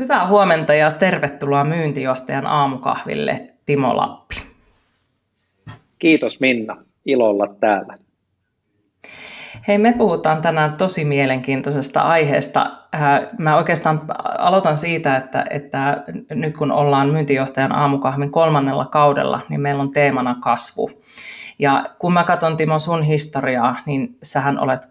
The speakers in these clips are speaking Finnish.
Hyvää huomenta ja tervetuloa myyntijohtajan aamukahville, Timo Lappi. Kiitos Minna, ilo olla täällä. Hei, me puhutaan tänään tosi mielenkiintoisesta aiheesta. Äh, mä oikeastaan aloitan siitä, että, että nyt kun ollaan myyntijohtajan aamukahvin kolmannella kaudella, niin meillä on teemana kasvu. Ja kun mä katson Timo sun historiaa, niin sähän olet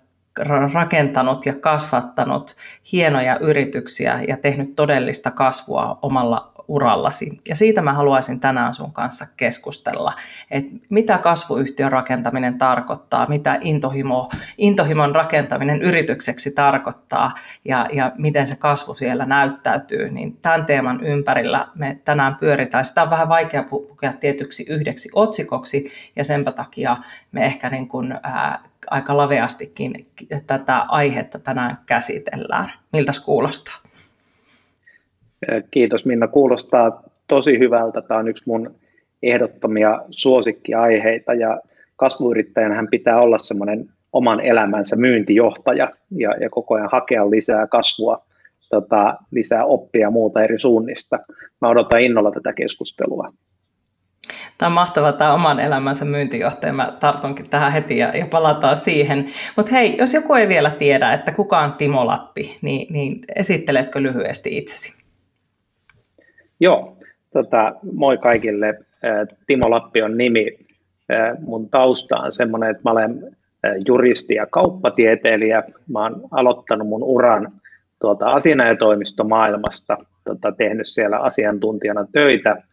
rakentanut ja kasvattanut hienoja yrityksiä ja tehnyt todellista kasvua omalla urallasi. Ja siitä mä haluaisin tänään sun kanssa keskustella, että mitä kasvuyhtiön rakentaminen tarkoittaa, mitä intohimo, intohimon rakentaminen yritykseksi tarkoittaa ja, ja miten se kasvu siellä näyttäytyy. Niin tämän teeman ympärillä me tänään pyöritään. Sitä on vähän vaikea pukea tietyksi yhdeksi otsikoksi ja senpä takia me ehkä niin kuin, ää, aika laveastikin tätä aihetta tänään käsitellään. Miltä kuulostaa? Kiitos Minna, kuulostaa tosi hyvältä. Tämä on yksi mun ehdottomia suosikkiaiheita ja kasvuyrittäjän pitää olla semmoinen oman elämänsä myyntijohtaja ja, ja koko ajan hakea lisää kasvua, tota, lisää oppia muuta eri suunnista. Mä odotan innolla tätä keskustelua. Tämä on mahtava tämä oman elämänsä myyntijohtaja. Mä tartunkin tähän heti ja, ja palataan siihen. Mutta hei, jos joku ei vielä tiedä, että kuka on Timo Lappi, niin, niin esitteletkö lyhyesti itsesi? Joo, tota, moi kaikille. Timo Lappi on nimi. Mun tausta on semmoinen, että mä olen juristi ja kauppatieteilijä. Mä oon aloittanut mun uran tuolta asianajotoimistomaailmasta, tota, tehnyt siellä asiantuntijana töitä.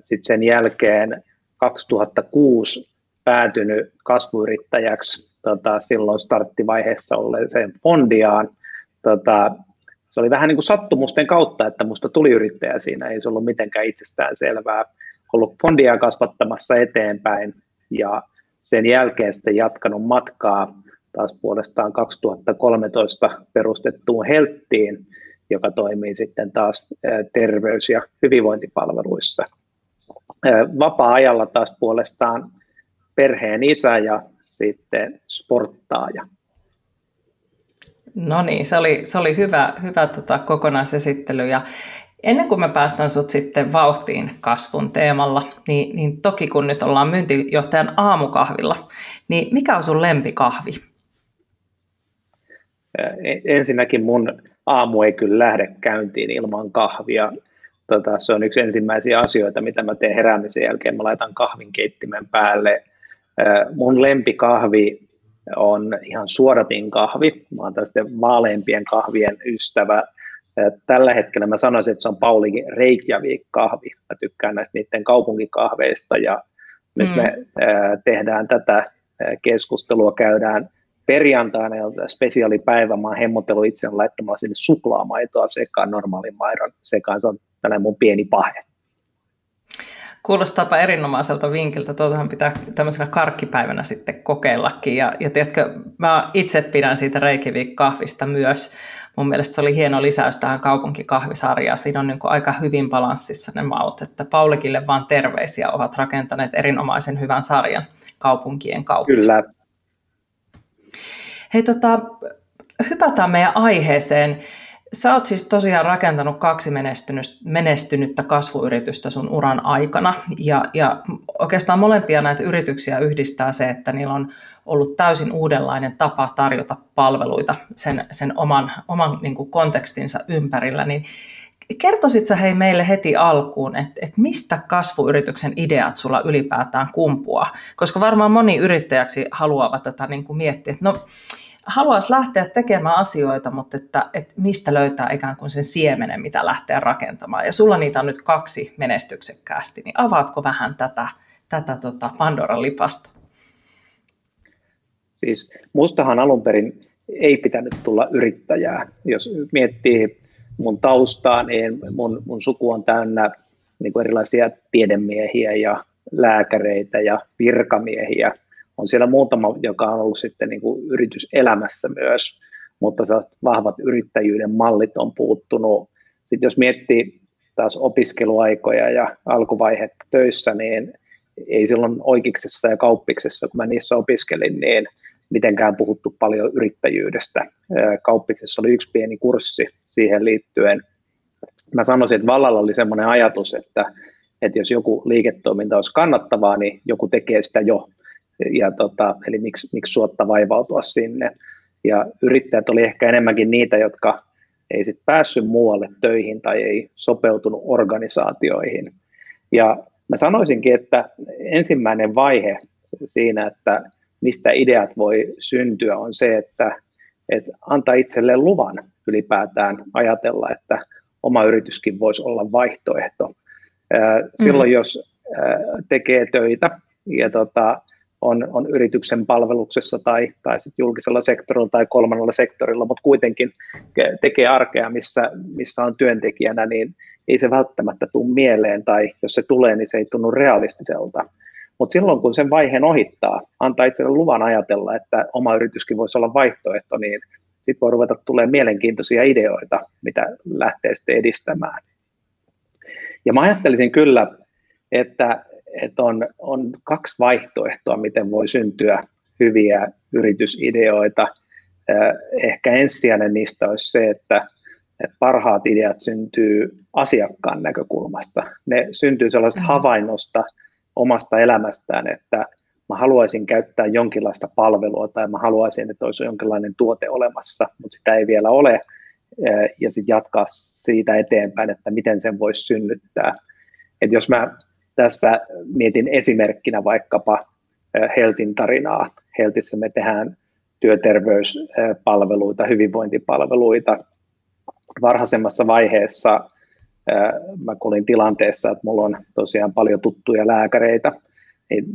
Sitten sen jälkeen 2006 päätynyt kasvuyrittäjäksi tota, silloin starttivaiheessa olleeseen Fondiaan. Tota, se oli vähän niin kuin sattumusten kautta, että musta tuli yrittäjä siinä, ei se ollut mitenkään itsestään selvää. Ollut fondia kasvattamassa eteenpäin ja sen jälkeen sitten jatkanut matkaa taas puolestaan 2013 perustettuun Helttiin, joka toimii sitten taas terveys- ja hyvinvointipalveluissa. Vapaa-ajalla taas puolestaan perheen isä ja sitten sporttaaja. No niin, se oli, se oli hyvä, hyvä tota, kokonaisesittely. Ja ennen kuin me päästään sut sitten vauhtiin kasvun teemalla, niin, niin toki kun nyt ollaan myyntijohtajan aamukahvilla, niin mikä on sun lempikahvi? Ensinnäkin mun aamu ei kyllä lähde käyntiin ilman kahvia. Tota, se on yksi ensimmäisiä asioita, mitä mä teen heräämisen jälkeen. Mä laitan kahvin keittimen päälle. Mun lempikahvi on ihan suodatin kahvi. Mä oon tästä vaaleampien kahvien ystävä. Tällä hetkellä mä sanoisin, että se on Pauli Reykjavik-kahvi. Mä tykkään näistä niiden kaupunkikahveista ja mm. nyt me tehdään tätä keskustelua, käydään perjantaina spesiaalipäivä. Mä oon hemmotellut itse laittamalla sinne suklaamaitoa sekaan normaalin maidon sekaan. Se on tällainen mun pieni pahe. Kuulostaapa erinomaiselta vinkiltä. Tuotahan pitää tämmöisenä karkkipäivänä sitten kokeillakin. Ja, ja tiedätkö, mä itse pidän siitä Reykjavik-kahvista myös. Mun mielestä se oli hieno lisäys tähän kaupunkikahvisarjaan. Siinä on niin aika hyvin balanssissa ne maut. Että Paulikille vaan terveisiä ovat rakentaneet erinomaisen hyvän sarjan kaupunkien kautta. Kyllä. Hei, tota, hypätään meidän aiheeseen. Sä oot siis tosiaan rakentanut kaksi menestynyttä kasvuyritystä sun uran aikana ja, ja oikeastaan molempia näitä yrityksiä yhdistää se, että niillä on ollut täysin uudenlainen tapa tarjota palveluita sen, sen oman, oman niin kuin kontekstinsa ympärillä, niin kertoisit sä hei meille heti alkuun, että, että mistä kasvuyrityksen ideat sulla ylipäätään kumpua? Koska varmaan moni yrittäjäksi haluavat tätä niin kuin miettiä, että no haluaisi lähteä tekemään asioita, mutta että, että mistä löytää ikään kuin sen siemenen, mitä lähteä rakentamaan. Ja sulla niitä on nyt kaksi menestyksekkäästi, niin avaatko vähän tätä, tätä tota Pandoran lipasta? Siis mustahan alun perin ei pitänyt tulla yrittäjää. Jos miettii mun taustaa, niin mun, mun suku on täynnä niin kuin erilaisia tiedemiehiä ja lääkäreitä ja virkamiehiä. On siellä muutama, joka on ollut sitten niin kuin yrityselämässä myös, mutta vahvat yrittäjyyden mallit on puuttunut. Sitten jos miettii taas opiskeluaikoja ja alkuvaihetta töissä, niin ei silloin oikeiksessa ja kauppiksessa, kun mä niissä opiskelin, niin mitenkään puhuttu paljon yrittäjyydestä. Kauppiksessa oli yksi pieni kurssi siihen liittyen. Mä sanoisin, että vallalla oli semmoinen ajatus, että, että jos joku liiketoiminta olisi kannattavaa, niin joku tekee sitä jo. Ja tota, eli miksi, miksi suotta vaivautua sinne. Ja yrittäjät oli ehkä enemmänkin niitä, jotka ei sit päässyt muualle töihin tai ei sopeutunut organisaatioihin. Ja mä sanoisinkin, että ensimmäinen vaihe siinä, että mistä ideat voi syntyä, on se, että, että antaa itselleen luvan ylipäätään ajatella, että oma yrityskin voisi olla vaihtoehto. Silloin, mm. jos tekee töitä ja tota, on, on yrityksen palveluksessa tai, tai sit julkisella sektorilla tai kolmannella sektorilla, mutta kuitenkin tekee arkea, missä, missä on työntekijänä, niin ei se välttämättä tule mieleen, tai jos se tulee, niin se ei tunnu realistiselta. Mutta silloin, kun sen vaiheen ohittaa, antaa itselle luvan ajatella, että oma yrityskin voisi olla vaihtoehto, niin sitten voi ruveta tulemaan mielenkiintoisia ideoita, mitä lähtee sitten edistämään. Ja mä ajattelisin kyllä, että, että on, on kaksi vaihtoehtoa, miten voi syntyä hyviä yritysideoita. Ehkä ensisijainen niistä olisi se, että parhaat ideat syntyy asiakkaan näkökulmasta. Ne syntyy sellaisesta havainnosta omasta elämästään, että mä haluaisin käyttää jonkinlaista palvelua tai mä haluaisin, että olisi jonkinlainen tuote olemassa, mutta sitä ei vielä ole, ja sitten jatkaa siitä eteenpäin, että miten sen voisi synnyttää. Et jos mä tässä mietin esimerkkinä vaikkapa Heltin tarinaa. Heltissä me tehdään työterveyspalveluita, hyvinvointipalveluita, varhaisemmassa vaiheessa mä olin tilanteessa, että mulla on tosiaan paljon tuttuja lääkäreitä.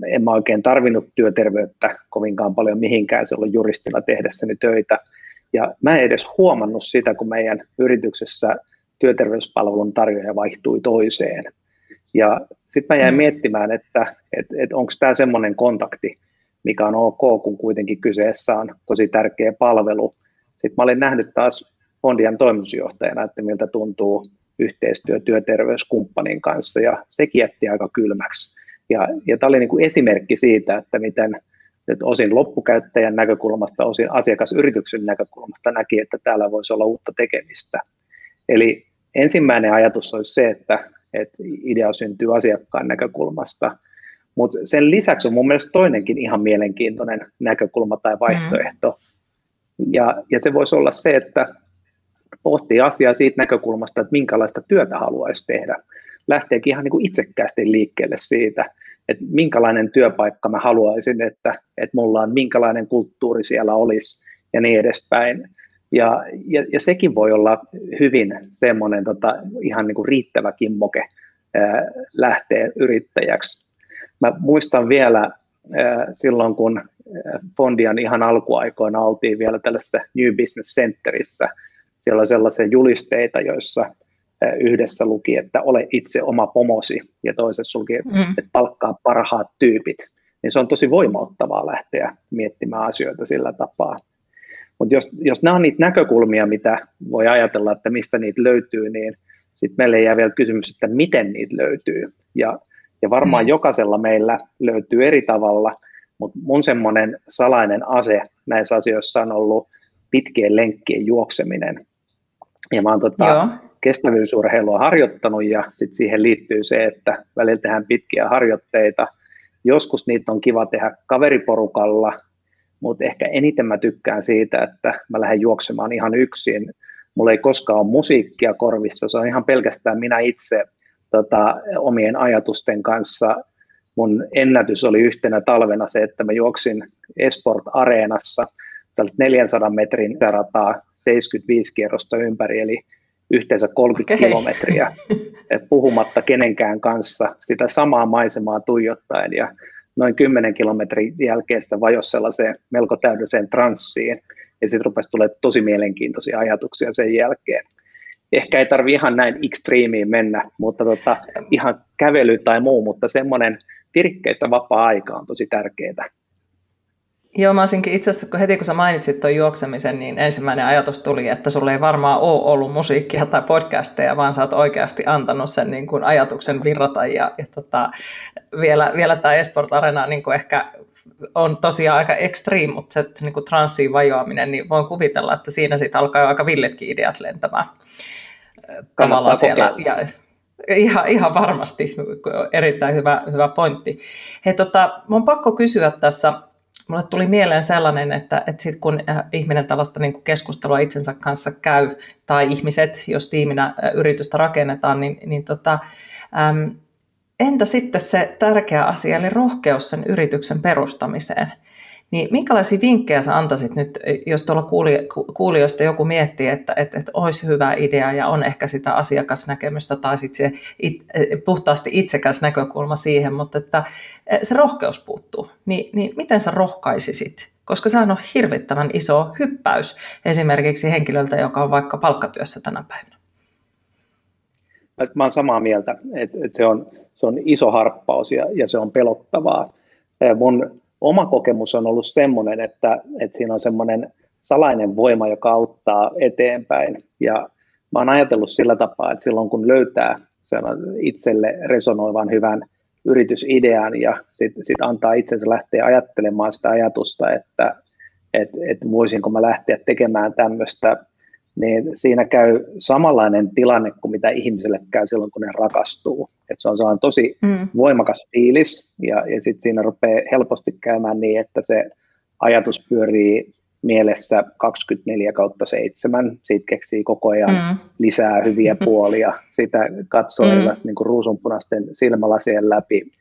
En mä oikein tarvinnut työterveyttä kovinkaan paljon mihinkään silloin juristina tehdessäni töitä. Ja mä en edes huomannut sitä, kun meidän yrityksessä työterveyspalvelun tarjoaja vaihtui toiseen. Ja sitten mä jäin mm. miettimään, että et, et onko tämä semmoinen kontakti, mikä on ok, kun kuitenkin kyseessä on tosi tärkeä palvelu. Sitten mä olin nähnyt taas Fondian toimitusjohtajana, että miltä tuntuu yhteistyö työterveyskumppanin kanssa, ja se jätti aika kylmäksi. Ja, ja tämä oli niin kuin esimerkki siitä, että miten nyt osin loppukäyttäjän näkökulmasta, osin asiakasyrityksen näkökulmasta näki, että täällä voisi olla uutta tekemistä. Eli ensimmäinen ajatus olisi se, että, että idea syntyy asiakkaan näkökulmasta, mutta sen lisäksi on mun mielestä toinenkin ihan mielenkiintoinen näkökulma tai vaihtoehto. Mm. Ja, ja se voisi olla se, että pohtii asiaa siitä näkökulmasta, että minkälaista työtä haluaisi tehdä. Lähteekin ihan niin kuin itsekkäästi liikkeelle siitä, että minkälainen työpaikka mä haluaisin, että, että mulla on, minkälainen kulttuuri siellä olisi ja niin edespäin. Ja, ja, ja sekin voi olla hyvin semmoinen tota, ihan niin kuin riittävä kimmoke ää, lähteä yrittäjäksi. Mä muistan vielä ää, silloin, kun Fondian ihan alkuaikoina oltiin vielä tällaisessa New Business Centerissä, siellä on sellaisia julisteita, joissa yhdessä luki, että ole itse oma pomosi, ja toisessa luki, mm. että palkkaa parhaat tyypit. Niin se on tosi voimauttavaa lähteä miettimään asioita sillä tapaa. Mutta jos, jos nämä on niitä näkökulmia, mitä voi ajatella, että mistä niitä löytyy, niin sitten meille jää vielä kysymys, että miten niitä löytyy. Ja, ja varmaan mm. jokaisella meillä löytyy eri tavalla, mutta mun semmoinen salainen ase näissä asioissa on ollut pitkien lenkkien juokseminen. Ja mä oon tota, kestävyysurheilua harjoittanut ja sit siihen liittyy se, että välillä tehdään pitkiä harjoitteita. Joskus niitä on kiva tehdä kaveriporukalla, mutta ehkä eniten mä tykkään siitä, että mä lähden juoksemaan ihan yksin. Mulla ei koskaan ole musiikkia korvissa, se on ihan pelkästään minä itse tota, omien ajatusten kanssa. Mun ennätys oli yhtenä talvena se, että mä juoksin Esport Areenassa – 400 metrin rataa 75 kierrosta ympäri, eli yhteensä 30 okay. kilometriä, puhumatta kenenkään kanssa sitä samaa maisemaa tuijottaen, ja noin 10 kilometrin jälkeen sitä vajosi sellaiseen melko täydelliseen transsiin, ja sitten rupesi tulemaan tosi mielenkiintoisia ajatuksia sen jälkeen. ehkä ei tarvi ihan näin ekstriimiin mennä, mutta tota, ihan kävely tai muu, mutta semmoinen virkkeistä vapaa-aika on tosi tärkeää. Joo, mä olisinkin itse asiassa, kun heti kun sä mainitsit tuon juoksemisen, niin ensimmäinen ajatus tuli, että sulla ei varmaan ole ollut musiikkia tai podcasteja, vaan sä oot oikeasti antanut sen niin kuin ajatuksen virrata. Ja, ja tota, vielä, vielä tämä Esport Arena niin kuin ehkä on tosiaan aika extreme, mutta se niin kuin transsiin vajoaminen, niin voin kuvitella, että siinä sitten alkaa jo aika villetkin ideat lentämään. Tavallaan siellä. Ja, ihan, ihan varmasti erittäin hyvä, hyvä pointti. Hei, tota, mun pakko kysyä tässä, mulle tuli mieleen sellainen, että, että sit kun äh, ihminen tällaista niin kuin keskustelua itsensä kanssa käy, tai ihmiset, jos tiiminä äh, yritystä rakennetaan, niin, niin tota, äm, entä sitten se tärkeä asia, eli rohkeus sen yrityksen perustamiseen? Niin minkälaisia vinkkejä sä antaisit nyt, jos tuolla kuulijoista joku miettii, että, että, että olisi hyvä idea ja on ehkä sitä asiakasnäkemystä tai sitten se it, puhtaasti itsekäs näkökulma siihen, mutta että se rohkeus puuttuu, niin, niin miten sä rohkaisisit? Koska sehän on hirvittävän iso hyppäys esimerkiksi henkilöltä, joka on vaikka palkkatyössä tänä päivänä. Mä olen samaa mieltä, että, että se, on, se on iso harppaus ja, ja se on pelottavaa. Mun oma kokemus on ollut semmoinen, että, että siinä on semmoinen salainen voima, joka auttaa eteenpäin. Ja mä oon ajatellut sillä tapaa, että silloin kun löytää itselle resonoivan hyvän yritysidean ja sitten sit antaa itsensä lähteä ajattelemaan sitä ajatusta, että et, et voisinko mä lähteä tekemään tämmöistä niin siinä käy samanlainen tilanne kuin mitä ihmiselle käy silloin, kun ne rakastuu. Et se on sellainen tosi mm. voimakas fiilis, ja, ja sitten siinä rupeaa helposti käymään niin, että se ajatus pyörii mielessä 24 kautta 7, siitä keksii koko ajan mm. lisää hyviä puolia, sitä katsoo mm. niin kuin ruusunpunaisten silmälasien läpi,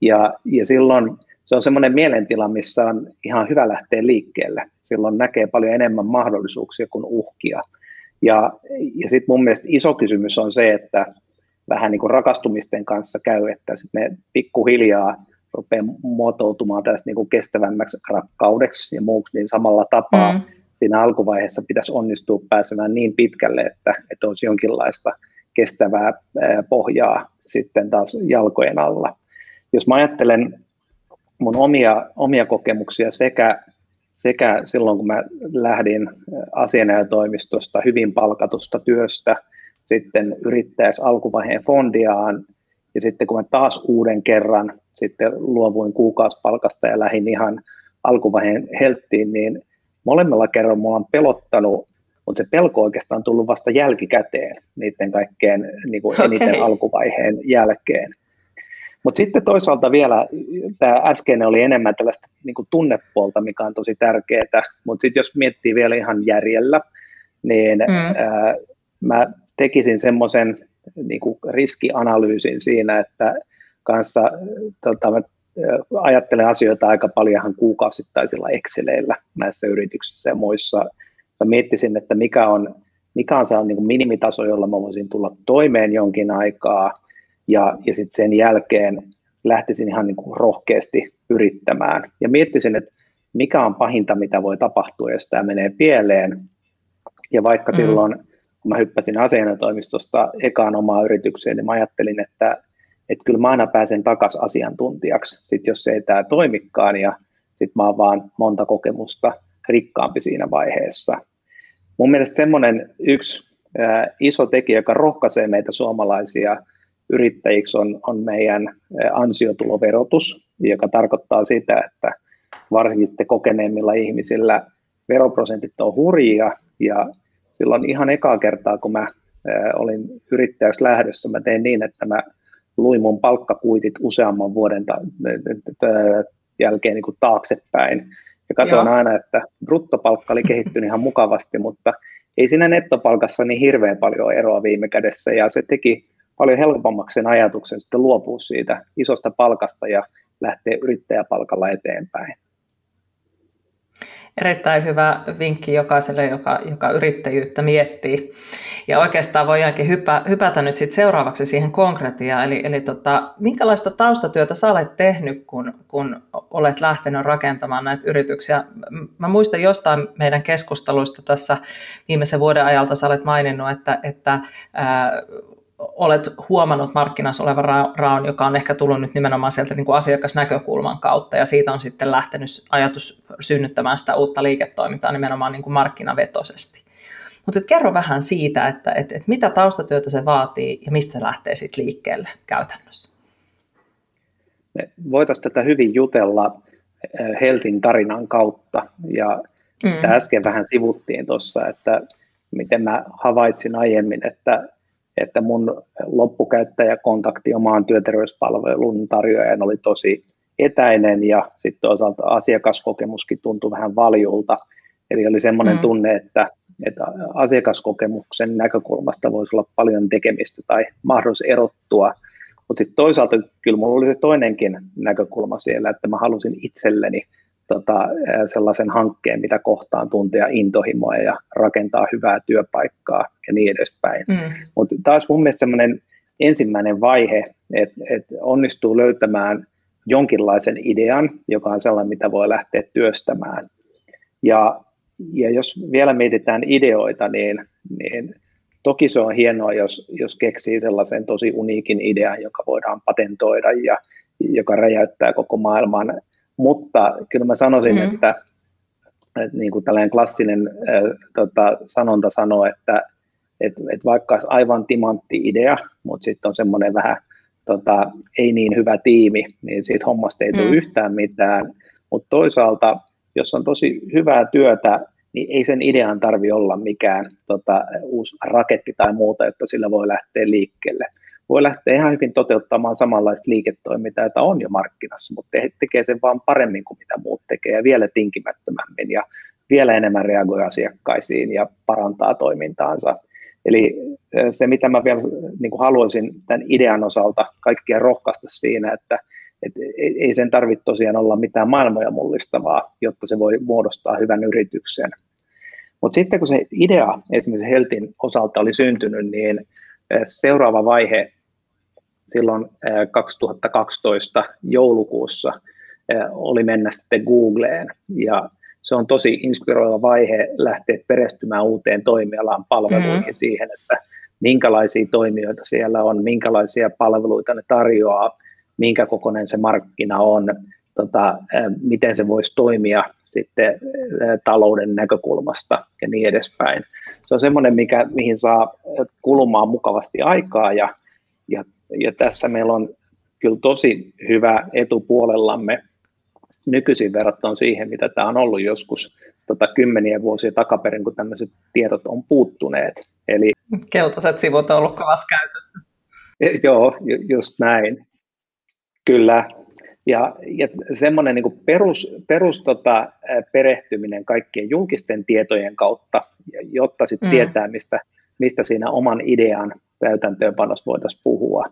ja, ja silloin se on semmoinen mielentila, missä on ihan hyvä lähteä liikkeelle. Silloin näkee paljon enemmän mahdollisuuksia kuin uhkia. Ja, ja sitten mun mielestä iso kysymys on se, että vähän niin kuin rakastumisten kanssa käy, että sit ne pikkuhiljaa rupeaa muotoutumaan tästä niin kuin kestävämmäksi rakkaudeksi ja muuksi, niin samalla tapaa mm. siinä alkuvaiheessa pitäisi onnistua pääsemään niin pitkälle, että, että olisi jonkinlaista kestävää pohjaa sitten taas jalkojen alla. Jos mä ajattelen mun omia, omia kokemuksia sekä sekä silloin, kun mä lähdin asianajotoimistosta hyvin palkatusta työstä, sitten yrittäjäs alkuvaiheen fondiaan, ja sitten kun mä taas uuden kerran sitten luovuin kuukausipalkasta ja lähdin ihan alkuvaiheen helttiin, niin molemmilla kerroilla mulla on pelottanut, mutta se pelko oikeastaan on tullut vasta jälkikäteen niiden kaikkeen niin kuin eniten okay. alkuvaiheen jälkeen. Mutta sitten toisaalta vielä tämä äskeinen oli enemmän tällaista niin kuin tunnepuolta, mikä on tosi tärkeää, mutta sitten jos miettii vielä ihan järjellä, niin mm. ää, mä tekisin semmoisen niin riskianalyysin siinä, että kanssa tota, mä ajattelen asioita aika paljon ihan kuukausittaisilla Exceleillä näissä yrityksissä ja muissa. Mä miettisin, että mikä on, mikä on se on niin minimitaso, jolla mä voisin tulla toimeen jonkin aikaa, ja, ja sitten sen jälkeen lähtisin ihan niin kuin rohkeasti yrittämään ja miettisin, että mikä on pahinta, mitä voi tapahtua, jos tämä menee pieleen. Ja vaikka mm. silloin, kun mä hyppäsin asianajotoimistosta ekaan omaan yritykseen, niin mä ajattelin, että, että kyllä mä aina pääsen takaisin asiantuntijaksi, sit jos ei tämä toimikaan, ja sitten mä oon vaan monta kokemusta rikkaampi siinä vaiheessa. Mun mielestä semmoinen yksi iso tekijä, joka rohkaisee meitä suomalaisia – yrittäjiksi on, on meidän ansiotuloverotus, joka tarkoittaa sitä, että varsinkin sitten kokeneemmilla ihmisillä veroprosentit on hurjia ja silloin ihan ekaa kertaa, kun mä olin yrittäjäksi lähdössä, mä tein niin, että mä luin mun palkkakuitit useamman vuoden ta- jälkeen niin kuin taaksepäin. Ja katsoin Joo. aina, että bruttopalkka oli kehittynyt ihan mukavasti, mutta ei siinä nettopalkassa niin hirveän paljon eroa viime kädessä. Ja se teki paljon helpommaksi sen ajatuksen sitten luopua siitä isosta palkasta ja lähteä yrittäjäpalkalla eteenpäin. Erittäin hyvä vinkki jokaiselle, joka, joka yrittäjyyttä miettii. Ja oikeastaan voidaankin hypä, hypätä nyt sit seuraavaksi siihen konkretiaan. Eli, eli tota, minkälaista taustatyötä sä olet tehnyt, kun, kun olet lähtenyt rakentamaan näitä yrityksiä? Mä muistan jostain meidän keskusteluista tässä viimeisen vuoden ajalta, sä olet maininnut, että, että ää, olet huomannut markkinassa olevan raon, joka on ehkä tullut nyt nimenomaan sieltä niin kuin asiakasnäkökulman kautta, ja siitä on sitten lähtenyt ajatus synnyttämään sitä uutta liiketoimintaa nimenomaan niin kuin markkinavetoisesti. Mutta kerro vähän siitä, että, että, että mitä taustatyötä se vaatii ja mistä se lähtee sitten liikkeelle käytännössä. Me voitaisiin tätä hyvin jutella eh, Heltin tarinan kautta, ja mm. äsken vähän sivuttiin tuossa, että miten mä havaitsin aiemmin, että että mun loppukäyttäjäkontakti omaan työterveyspalvelun tarjoajan oli tosi etäinen ja sitten toisaalta asiakaskokemuskin tuntui vähän valjulta. Eli oli semmoinen mm. tunne, että, että asiakaskokemuksen näkökulmasta voisi olla paljon tekemistä tai mahdollisuus erottua. Mutta sitten toisaalta kyllä minulla oli se toinenkin näkökulma siellä, että mä halusin itselleni tota, sellaisen hankkeen, mitä kohtaan tuntea intohimoa ja rakentaa hyvää työpaikkaa ja niin edespäin. Mm. Mutta taas mun mielestä semmoinen ensimmäinen vaihe, että et onnistuu löytämään jonkinlaisen idean, joka on sellainen, mitä voi lähteä työstämään. Ja, ja jos vielä mietitään ideoita, niin, niin toki se on hienoa, jos, jos keksii sellaisen tosi uniikin idean, joka voidaan patentoida ja joka räjäyttää koko maailman mutta kyllä mä sanoisin, mm. että, että niin kuin tällainen klassinen äh, tota, sanonta sanoo, että et, et vaikka olisi aivan timantti idea, mutta sitten on semmoinen vähän tota, ei niin hyvä tiimi, niin siitä hommasta ei tule mm. yhtään mitään. Mutta toisaalta, jos on tosi hyvää työtä, niin ei sen idean tarvi olla mikään tota, uusi raketti tai muuta, että sillä voi lähteä liikkeelle voi lähteä ihan hyvin toteuttamaan samanlaista liiketoimintaa, jota on jo markkinassa, mutta tekee sen vaan paremmin kuin mitä muut tekee ja vielä tinkimättömämmin ja vielä enemmän reagoi asiakkaisiin ja parantaa toimintaansa. Eli se, mitä mä vielä niin kuin haluaisin tämän idean osalta kaikkia rohkaista siinä, että, että ei sen tarvitse tosiaan olla mitään maailmoja mullistavaa, jotta se voi muodostaa hyvän yrityksen. Mutta sitten kun se idea esimerkiksi Heltin osalta oli syntynyt, niin seuraava vaihe silloin 2012 joulukuussa oli mennä sitten Googleen ja se on tosi inspiroiva vaihe lähteä perehtymään uuteen toimialaan palveluihin mm. siihen, että minkälaisia toimijoita siellä on, minkälaisia palveluita ne tarjoaa, minkä kokoinen se markkina on, tota, miten se voisi toimia sitten talouden näkökulmasta ja niin edespäin. Se on semmoinen, mikä, mihin saa kulumaan mukavasti aikaa ja, ja ja tässä meillä on kyllä tosi hyvä etupuolellamme nykyisin verrattuna siihen, mitä tämä on ollut joskus tota, kymmeniä vuosia takaperin, kun tämmöiset tiedot on puuttuneet. Eli, Keltaiset sivut on ollut kovassa käytössä. E, joo, just näin. Kyllä. Ja, ja semmoinen niin perus, perus tota, perehtyminen kaikkien julkisten tietojen kautta, jotta sitten mm. tietää, mistä, mistä siinä oman idean täytäntöönpanossa voitaisiin puhua.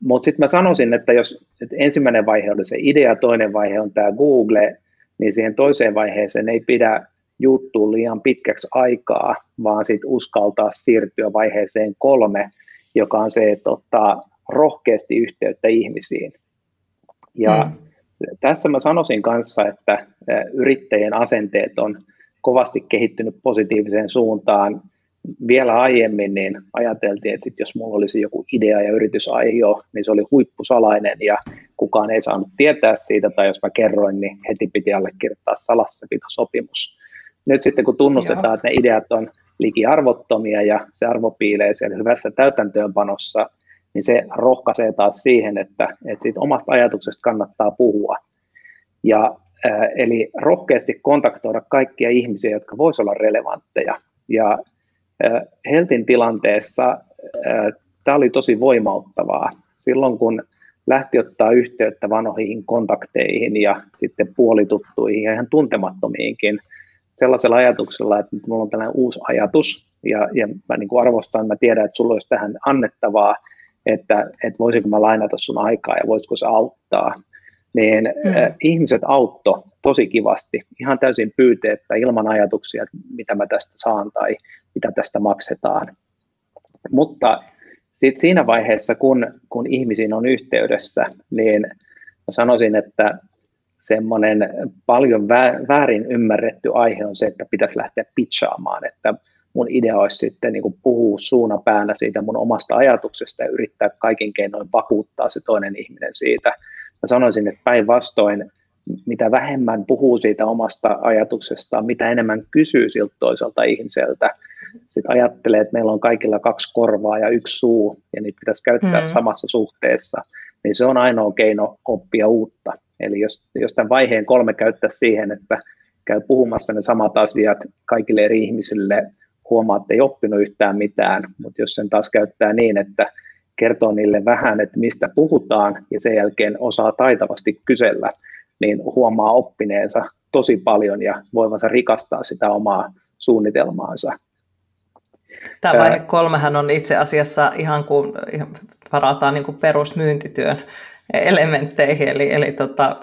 Mutta sitten mä sanoisin, että jos että ensimmäinen vaihe oli se idea, toinen vaihe on tämä Google, niin siihen toiseen vaiheeseen ei pidä juttua liian pitkäksi aikaa, vaan sitten uskaltaa siirtyä vaiheeseen kolme, joka on se, että ottaa rohkeasti yhteyttä ihmisiin. Ja mm. tässä mä sanoisin kanssa, että yrittäjien asenteet on kovasti kehittynyt positiiviseen suuntaan vielä aiemmin niin ajateltiin, että sit jos mulla olisi joku idea ja yritysaihio, niin se oli huippusalainen ja kukaan ei saanut tietää siitä, tai jos mä kerroin, niin heti piti allekirjoittaa salassapitosopimus. Nyt sitten kun tunnustetaan, Joo. että ne ideat on likiarvottomia ja se arvo piilee siellä hyvässä täytäntöönpanossa, niin se rohkaisee taas siihen, että, että siitä omasta ajatuksesta kannattaa puhua. Ja, äh, eli rohkeasti kontaktoida kaikkia ihmisiä, jotka voisivat olla relevantteja. Ja Heltin tilanteessa tämä oli tosi voimauttavaa. Silloin kun lähti ottaa yhteyttä vanhoihin kontakteihin ja sitten puolituttuihin ja ihan tuntemattomiinkin sellaisella ajatuksella, että nyt mulla on tällainen uusi ajatus ja, ja mä niin kuin arvostan, mä tiedän, että sulla olisi tähän annettavaa, että, että voisinko mä lainata sun aikaa ja voisiko se auttaa. Niin mm. ihmiset autto tosi kivasti, ihan täysin pyyteettä, ilman ajatuksia, että mitä mä tästä saan tai mitä tästä maksetaan. Mutta sitten siinä vaiheessa, kun, kun ihmisiin on yhteydessä, niin mä sanoisin, että semmoinen paljon väärin ymmärretty aihe on se, että pitäisi lähteä pitchaamaan, että mun idea olisi sitten niin kuin puhua suuna päänä siitä mun omasta ajatuksesta ja yrittää kaikin keinoin vakuuttaa se toinen ihminen siitä. Mä sanoisin, että päinvastoin, mitä vähemmän puhuu siitä omasta ajatuksestaan, mitä enemmän kysyy siltä toiselta ihmiseltä, sitten ajattelee, että meillä on kaikilla kaksi korvaa ja yksi suu, ja niitä pitäisi käyttää mm. samassa suhteessa, niin se on ainoa keino oppia uutta. Eli jos, jos tämän vaiheen kolme käyttää siihen, että käy puhumassa ne samat asiat kaikille eri ihmisille, huomaa, että ei oppinut yhtään mitään, mutta jos sen taas käyttää niin, että kertoo niille vähän, että mistä puhutaan, ja sen jälkeen osaa taitavasti kysellä, niin huomaa oppineensa tosi paljon ja voivansa rikastaa sitä omaa suunnitelmaansa. Tämä vaihe kolmehan on itse asiassa ihan kuin varataan niin kuin perusmyyntityön elementteihin, eli, eli tota,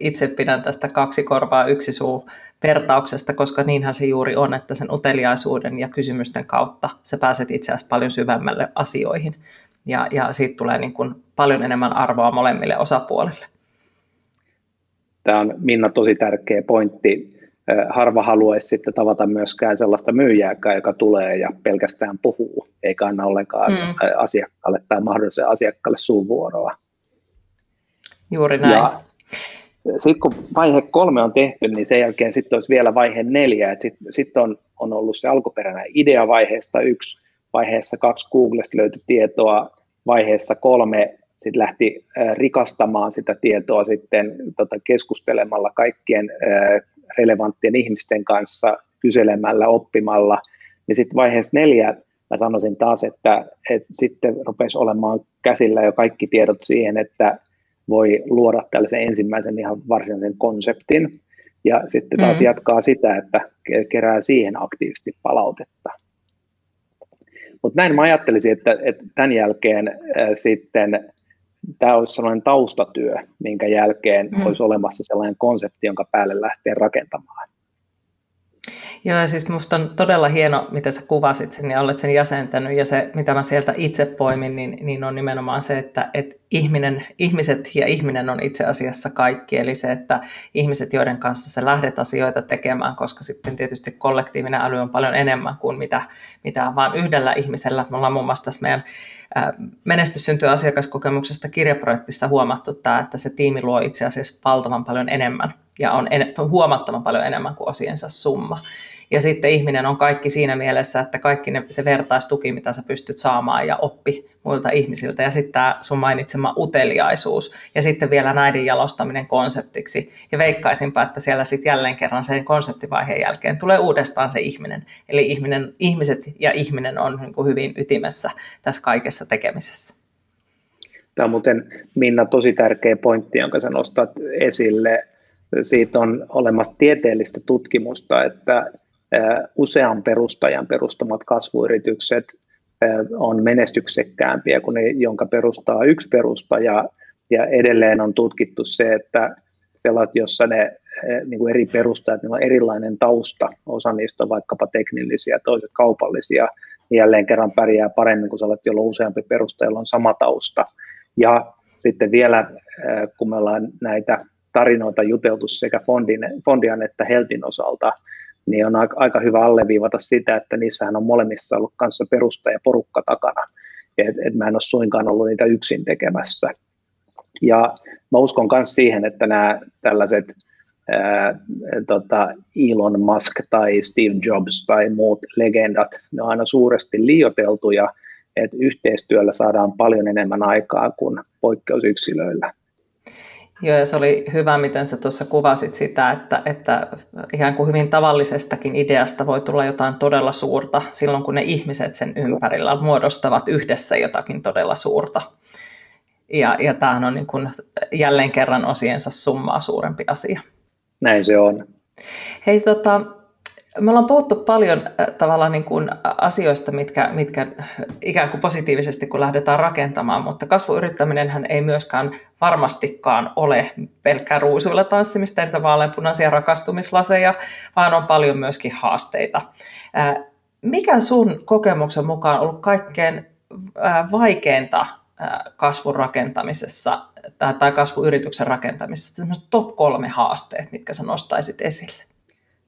itse pidän tästä kaksi korvaa, yksi suu vertauksesta, koska niinhän se juuri on, että sen uteliaisuuden ja kysymysten kautta sä pääset itse asiassa paljon syvemmälle asioihin, ja, ja siitä tulee niin kuin paljon enemmän arvoa molemmille osapuolille. Tämä on Minna tosi tärkeä pointti. Harva haluaisi sitten tavata myöskään sellaista myyjääkään, joka tulee ja pelkästään puhuu, eikä anna ollenkaan mm. asiakkaalle tai mahdolliselle asiakkaalle suunvuoroa. Juuri näin. Ja sitten kun vaihe kolme on tehty, niin sen jälkeen sitten olisi vielä vaihe neljä. Sitten sit on, on ollut se alkuperäinen idea vaiheesta yksi, vaiheessa kaksi Googlesta löytyi tietoa, vaiheessa kolme sitten lähti rikastamaan sitä tietoa sitten tota, keskustelemalla kaikkien relevanttien ihmisten kanssa, kyselemällä, oppimalla. Niin sitten vaiheessa neljä mä sanoisin taas, että, että sitten rupesi olemaan käsillä jo kaikki tiedot siihen, että voi luoda tällaisen ensimmäisen ihan varsinaisen konseptin, ja sitten taas mm. jatkaa sitä, että kerää siihen aktiivisesti palautetta. Mutta näin mä ajattelisin, että, että tämän jälkeen äh, sitten tämä olisi sellainen taustatyö, minkä jälkeen mm. olisi olemassa sellainen konsepti, jonka päälle lähtee rakentamaan. Joo, ja siis minusta on todella hieno, miten sä kuvasit sen ja olet sen jäsentänyt, ja se, mitä mä sieltä itse poimin, niin, niin on nimenomaan se, että, että ihminen, ihmiset ja ihminen on itse asiassa kaikki, eli se, että ihmiset, joiden kanssa sä lähdet asioita tekemään, koska sitten tietysti kollektiivinen äly on paljon enemmän kuin mitä, mitä vaan yhdellä ihmisellä. Me ollaan muun muassa tässä meidän menestys syntyy asiakaskokemuksesta kirjaprojektissa huomattu tämä, että se tiimi luo itse asiassa valtavan paljon enemmän ja on en, huomattavan paljon enemmän kuin osiensa summa. Ja sitten ihminen on kaikki siinä mielessä, että kaikki ne, se vertaistuki, mitä sä pystyt saamaan ja oppi muilta ihmisiltä. Ja sitten tämä sun mainitsema uteliaisuus ja sitten vielä näiden jalostaminen konseptiksi. Ja veikkaisinpa, että siellä sitten jälleen kerran sen konseptivaiheen jälkeen tulee uudestaan se ihminen. Eli ihminen, ihmiset ja ihminen on niin kuin hyvin ytimessä tässä kaikessa tekemisessä. Tämä on muuten Minna tosi tärkeä pointti, jonka sä nostat esille. Siitä on olemassa tieteellistä tutkimusta, että usean perustajan perustamat kasvuyritykset on menestyksekkäämpiä kuin ne, jonka perustaa yksi perustaja. Ja edelleen on tutkittu se, että sellaiset, jossa ne niin kuin eri perustajat, niillä on erilainen tausta, osa niistä on vaikkapa teknillisiä, toiset kaupallisia, niin jälleen kerran pärjää paremmin kuin sellaiset, joilla useampi perustaja, on sama tausta. Ja sitten vielä, kun me ollaan näitä tarinoita juteltu sekä Fondin, Fondian että Heltin osalta, niin on aika, hyvä alleviivata sitä, että niissähän on molemmissa ollut kanssa perustajaporukka takana. Et, et mä en ole suinkaan ollut niitä yksin tekemässä. Ja mä uskon myös siihen, että nämä tällaiset ää, tota Elon Musk tai Steve Jobs tai muut legendat, ne on aina suuresti liioteltuja, että yhteistyöllä saadaan paljon enemmän aikaa kuin poikkeusyksilöillä. Joo, ja se oli hyvä, miten sä tuossa kuvasit sitä, että, että ihan kuin hyvin tavallisestakin ideasta voi tulla jotain todella suurta silloin, kun ne ihmiset sen ympärillä muodostavat yhdessä jotakin todella suurta. Ja, ja tämähän on niin kuin jälleen kerran osiensa summaa suurempi asia. Näin se on. Hei, tota, Me ollaan puhuttu paljon äh, tavallaan niin kuin asioista, mitkä, mitkä ikään kuin positiivisesti, kun lähdetään rakentamaan, mutta kasvuyrittäminen ei myöskään varmastikaan ole pelkkää ruusuilla tanssimista, että vaaleanpunaisia rakastumislaseja, vaan on paljon myöskin haasteita. Äh, mikä sun kokemuksen mukaan on ollut kaikkein äh, vaikeinta kasvun rakentamisessa tai kasvuyrityksen rakentamisessa, top kolme haasteet, mitkä sä nostaisit esille?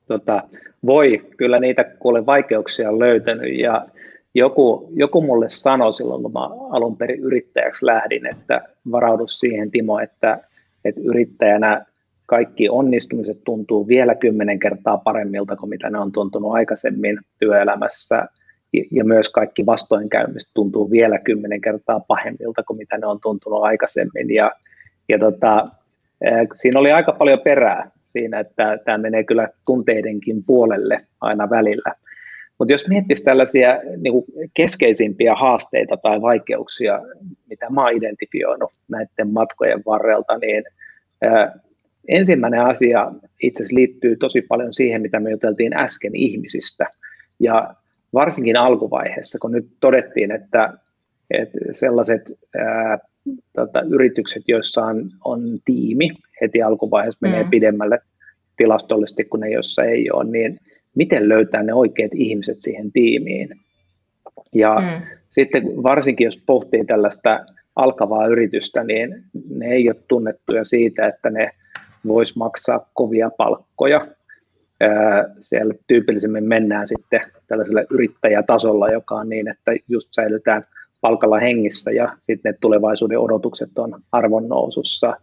tota, voi, kyllä niitä kuule vaikeuksia on löytänyt. Ja joku, joku mulle sanoi silloin, kun mä alun perin yrittäjäksi lähdin, että varaudu siihen Timo, että, että yrittäjänä kaikki onnistumiset tuntuu vielä kymmenen kertaa paremmilta kuin mitä ne on tuntunut aikaisemmin työelämässä. Ja myös kaikki vastoinkäymiset tuntuu vielä kymmenen kertaa pahemmilta kuin mitä ne on tuntunut aikaisemmin. Ja, ja tota, siinä oli aika paljon perää siinä, että tämä menee kyllä tunteidenkin puolelle aina välillä. Mutta jos miettisi tällaisia niin kuin keskeisimpiä haasteita tai vaikeuksia, mitä mä oon identifioinut näiden matkojen varrelta, niin ensimmäinen asia itse asiassa liittyy tosi paljon siihen, mitä me juteltiin äsken ihmisistä. Ja varsinkin alkuvaiheessa, kun nyt todettiin, että, että sellaiset ää, tota, yritykset, joissa on, on tiimi, heti alkuvaiheessa menee mm. pidemmälle tilastollisesti kuin ne, joissa ei ole, niin miten löytää ne oikeat ihmiset siihen tiimiin. Ja mm. sitten varsinkin, jos pohtii tällaista alkavaa yritystä, niin ne ei ole tunnettuja siitä, että ne vois maksaa kovia palkkoja. Siellä tyypillisemmin mennään sitten tällaisella yrittäjätasolla, joka on niin, että just säilytään palkalla hengissä ja sitten ne tulevaisuuden odotukset on arvonnousussa.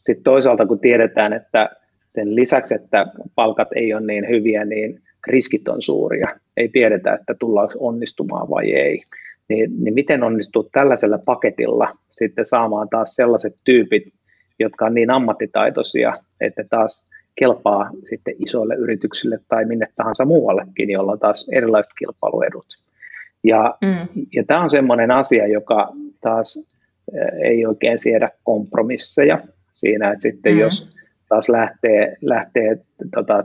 Sitten toisaalta kun tiedetään, että sen lisäksi, että palkat ei ole niin hyviä, niin riskit on suuria. Ei tiedetä, että tullaanko onnistumaan vai ei. Niin, niin miten onnistuu tällaisella paketilla sitten saamaan taas sellaiset tyypit, jotka on niin ammattitaitoisia, että taas kelpaa sitten isoille yrityksille tai minne tahansa muuallekin, jolla on taas erilaiset kilpailuedut. Ja, mm. ja tämä on sellainen asia, joka taas ei oikein siedä kompromisseja siinä, että sitten mm. jos taas lähtee, lähtee tota,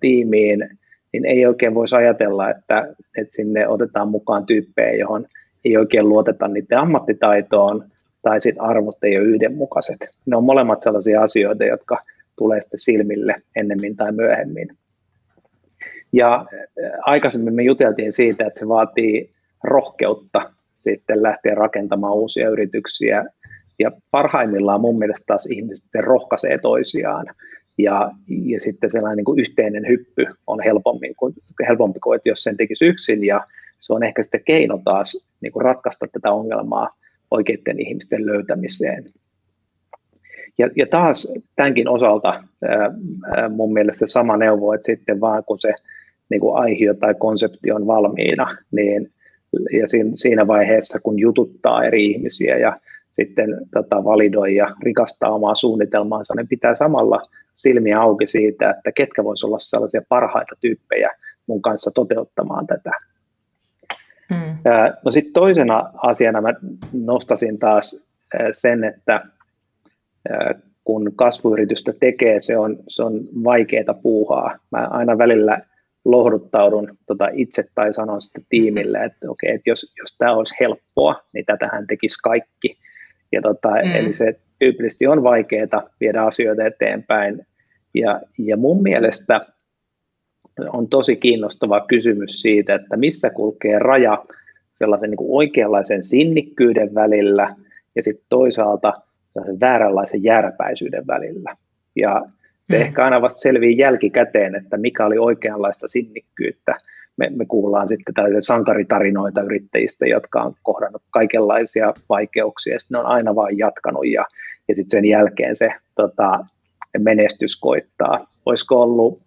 tiimiin, niin ei oikein voisi ajatella, että, että sinne otetaan mukaan tyyppejä, johon ei oikein luoteta niiden ammattitaitoon, tai sitten arvot ei ole yhdenmukaiset. Ne on molemmat sellaisia asioita, jotka tulee sitten silmille ennemmin tai myöhemmin. Ja aikaisemmin me juteltiin siitä, että se vaatii rohkeutta sitten lähteä rakentamaan uusia yrityksiä ja parhaimmillaan mun mielestä taas ihmiset rohkaisee toisiaan. Ja, ja sitten sellainen niin kuin yhteinen hyppy on helpommin kuin, helpompi kuin, että jos sen tekisi yksin. Ja se on ehkä sitten keino taas niin kuin ratkaista tätä ongelmaa oikeiden ihmisten löytämiseen. Ja, ja taas tämänkin osalta ää, mun mielestä sama neuvo, että sitten vaan kun se niin kuin aihio tai konsepti on valmiina, niin ja siinä vaiheessa, kun jututtaa eri ihmisiä ja sitten tota, validoi ja rikastaa omaa suunnitelmaansa, niin pitää samalla silmiä auki siitä, että ketkä voisivat olla sellaisia parhaita tyyppejä mun kanssa toteuttamaan tätä. Mm. No sitten toisena asiana mä nostasin taas sen, että kun kasvuyritystä tekee, se on, se on vaikeaa puuhaa. Mä aina välillä lohduttaudun tota itse tai sanon sitten tiimille, että okei, että jos, jos tämä olisi helppoa, niin tätähän tekisi kaikki. Ja tota, mm. Eli se tyypillisesti on vaikeaa viedä asioita eteenpäin. Ja, ja mun mielestä on tosi kiinnostava kysymys siitä, että missä kulkee raja sellaisen niin kuin oikeanlaisen sinnikkyyden välillä ja sitten toisaalta sellaisen vääränlaisen järpäisyyden välillä. Ja se mm. ehkä aina vasta selvii jälkikäteen, että mikä oli oikeanlaista sinnikkyyttä me, me kuullaan sitten tällaisia sankaritarinoita yrittäjistä, jotka on kohdannut kaikenlaisia vaikeuksia, ja ne on aina vain jatkanut, ja, ja sitten sen jälkeen se tota, menestys koittaa. Olisiko ollut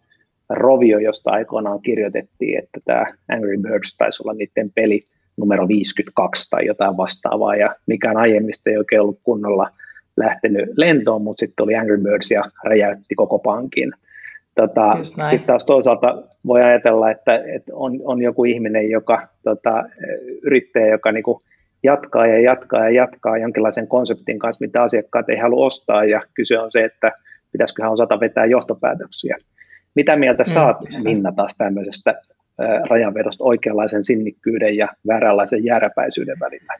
Rovio, josta aikoinaan kirjoitettiin, että tämä Angry Birds taisi olla niiden peli numero 52 tai jotain vastaavaa, ja mikään aiemmista ei oikein ollut kunnolla lähtenyt lentoon, mutta sitten oli Angry Birds ja räjäytti koko pankin. Tota, Sitten taas toisaalta voi ajatella, että, että on, on joku ihminen, joka tota, yrittäjä, joka niinku jatkaa ja jatkaa ja jatkaa jonkinlaisen konseptin kanssa, mitä asiakkaat ei halua ostaa, ja kyse on se, että pitäisiköhän osata vetää johtopäätöksiä. Mitä mieltä mm. saat, Minna, taas tämmöisestä rajanvedosta oikeanlaisen sinnikkyyden ja vääränlaisen jääräpäisyyden välillä?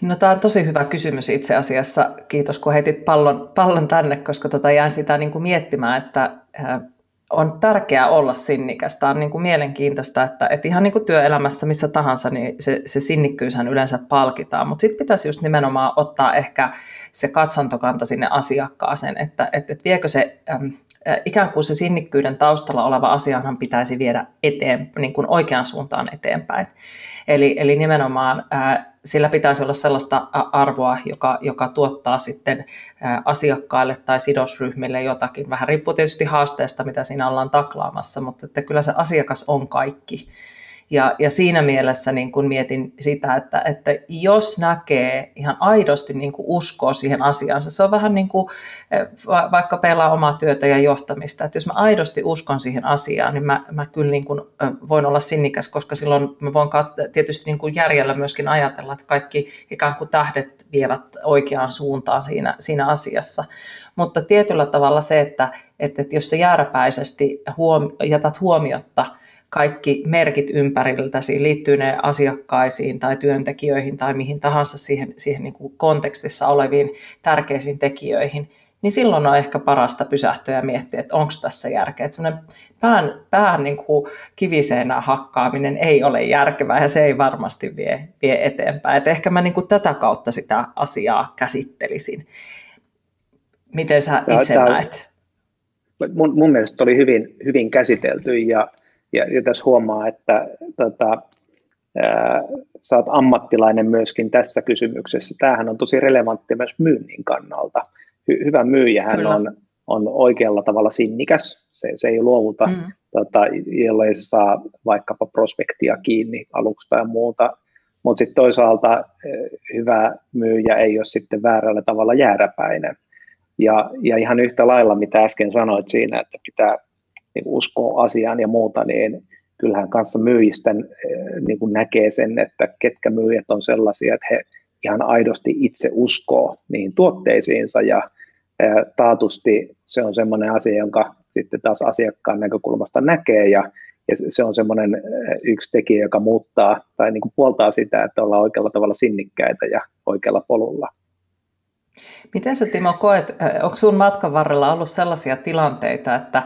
No tämä on tosi hyvä kysymys itse asiassa. Kiitos kun heitit pallon, pallon tänne, koska tota jään sitä niin kuin miettimään, että on tärkeää olla sinnikäs. Tämä on niin kuin mielenkiintoista, että, että ihan niin kuin työelämässä missä tahansa, niin se, se sinnikkyyshän yleensä palkitaan, mutta sitten pitäisi just nimenomaan ottaa ehkä se katsantokanta sinne asiakkaaseen, että, että, että viekö se äm, ikään kuin se sinnikkyyden taustalla oleva asiahan pitäisi viedä eteen, niin kuin oikeaan suuntaan eteenpäin. Eli, eli nimenomaan ää, sillä pitäisi olla sellaista arvoa, joka, joka tuottaa sitten asiakkaille tai sidosryhmille jotakin. Vähän riippuu tietysti haasteesta, mitä siinä ollaan taklaamassa, mutta että kyllä se asiakas on kaikki. Ja, ja siinä mielessä niin kun mietin sitä, että, että jos näkee ihan aidosti niin kuin uskoo siihen asiaansa, se on vähän niin kuin eh, vaikka pelaa omaa työtä ja johtamista, että jos mä aidosti uskon siihen asiaan, niin mä, mä kyllä niin kuin voin olla sinnikäs, koska silloin mä voin tietysti niin kuin järjellä myöskin ajatella, että kaikki ikään kuin tähdet vievät oikeaan suuntaan siinä, siinä asiassa. Mutta tietyllä tavalla se, että, että, että jos sä jääräpäisesti huom- jätät huomiotta, kaikki merkit ympäriltäsi, liittyy ne asiakkaisiin tai työntekijöihin tai mihin tahansa siihen, siihen niin kuin kontekstissa oleviin tärkeisiin tekijöihin, niin silloin on ehkä parasta pysähtyä ja miettiä, että onko tässä järkeä. Että pään, pään niin kuin kiviseenä hakkaaminen ei ole järkevää ja se ei varmasti vie, vie eteenpäin. Että ehkä mä niin kuin tätä kautta sitä asiaa käsittelisin. Miten sä itse Tämä, näet? Mun, mun mielestä oli hyvin, hyvin käsitelty ja ja, ja tässä huomaa, että tota, ää, sä oot ammattilainen myöskin tässä kysymyksessä. Tämähän on tosi relevantti myös myynnin kannalta. Hy, hyvä myyjähän on, on oikealla tavalla sinnikäs. Se, se ei luovuta, mm. tota, jollei se saa vaikkapa prospektia kiinni aluksi tai muuta. Mutta sitten toisaalta hyvä myyjä ei ole sitten väärällä tavalla jääräpäinen. Ja, ja ihan yhtä lailla, mitä äsken sanoit siinä, että pitää niin uskoo asiaan ja muuta, niin kyllähän kanssa myyjisten eh, niin kuin näkee sen, että ketkä myyjät on sellaisia, että he ihan aidosti itse uskoo niihin tuotteisiinsa ja eh, taatusti se on semmoinen asia, jonka sitten taas asiakkaan näkökulmasta näkee ja, ja se on semmoinen eh, yksi tekijä, joka muuttaa tai niin kuin puoltaa sitä, että ollaan oikealla tavalla sinnikkäitä ja oikealla polulla. Miten sä Timo koet, onko sun matkan varrella ollut sellaisia tilanteita, että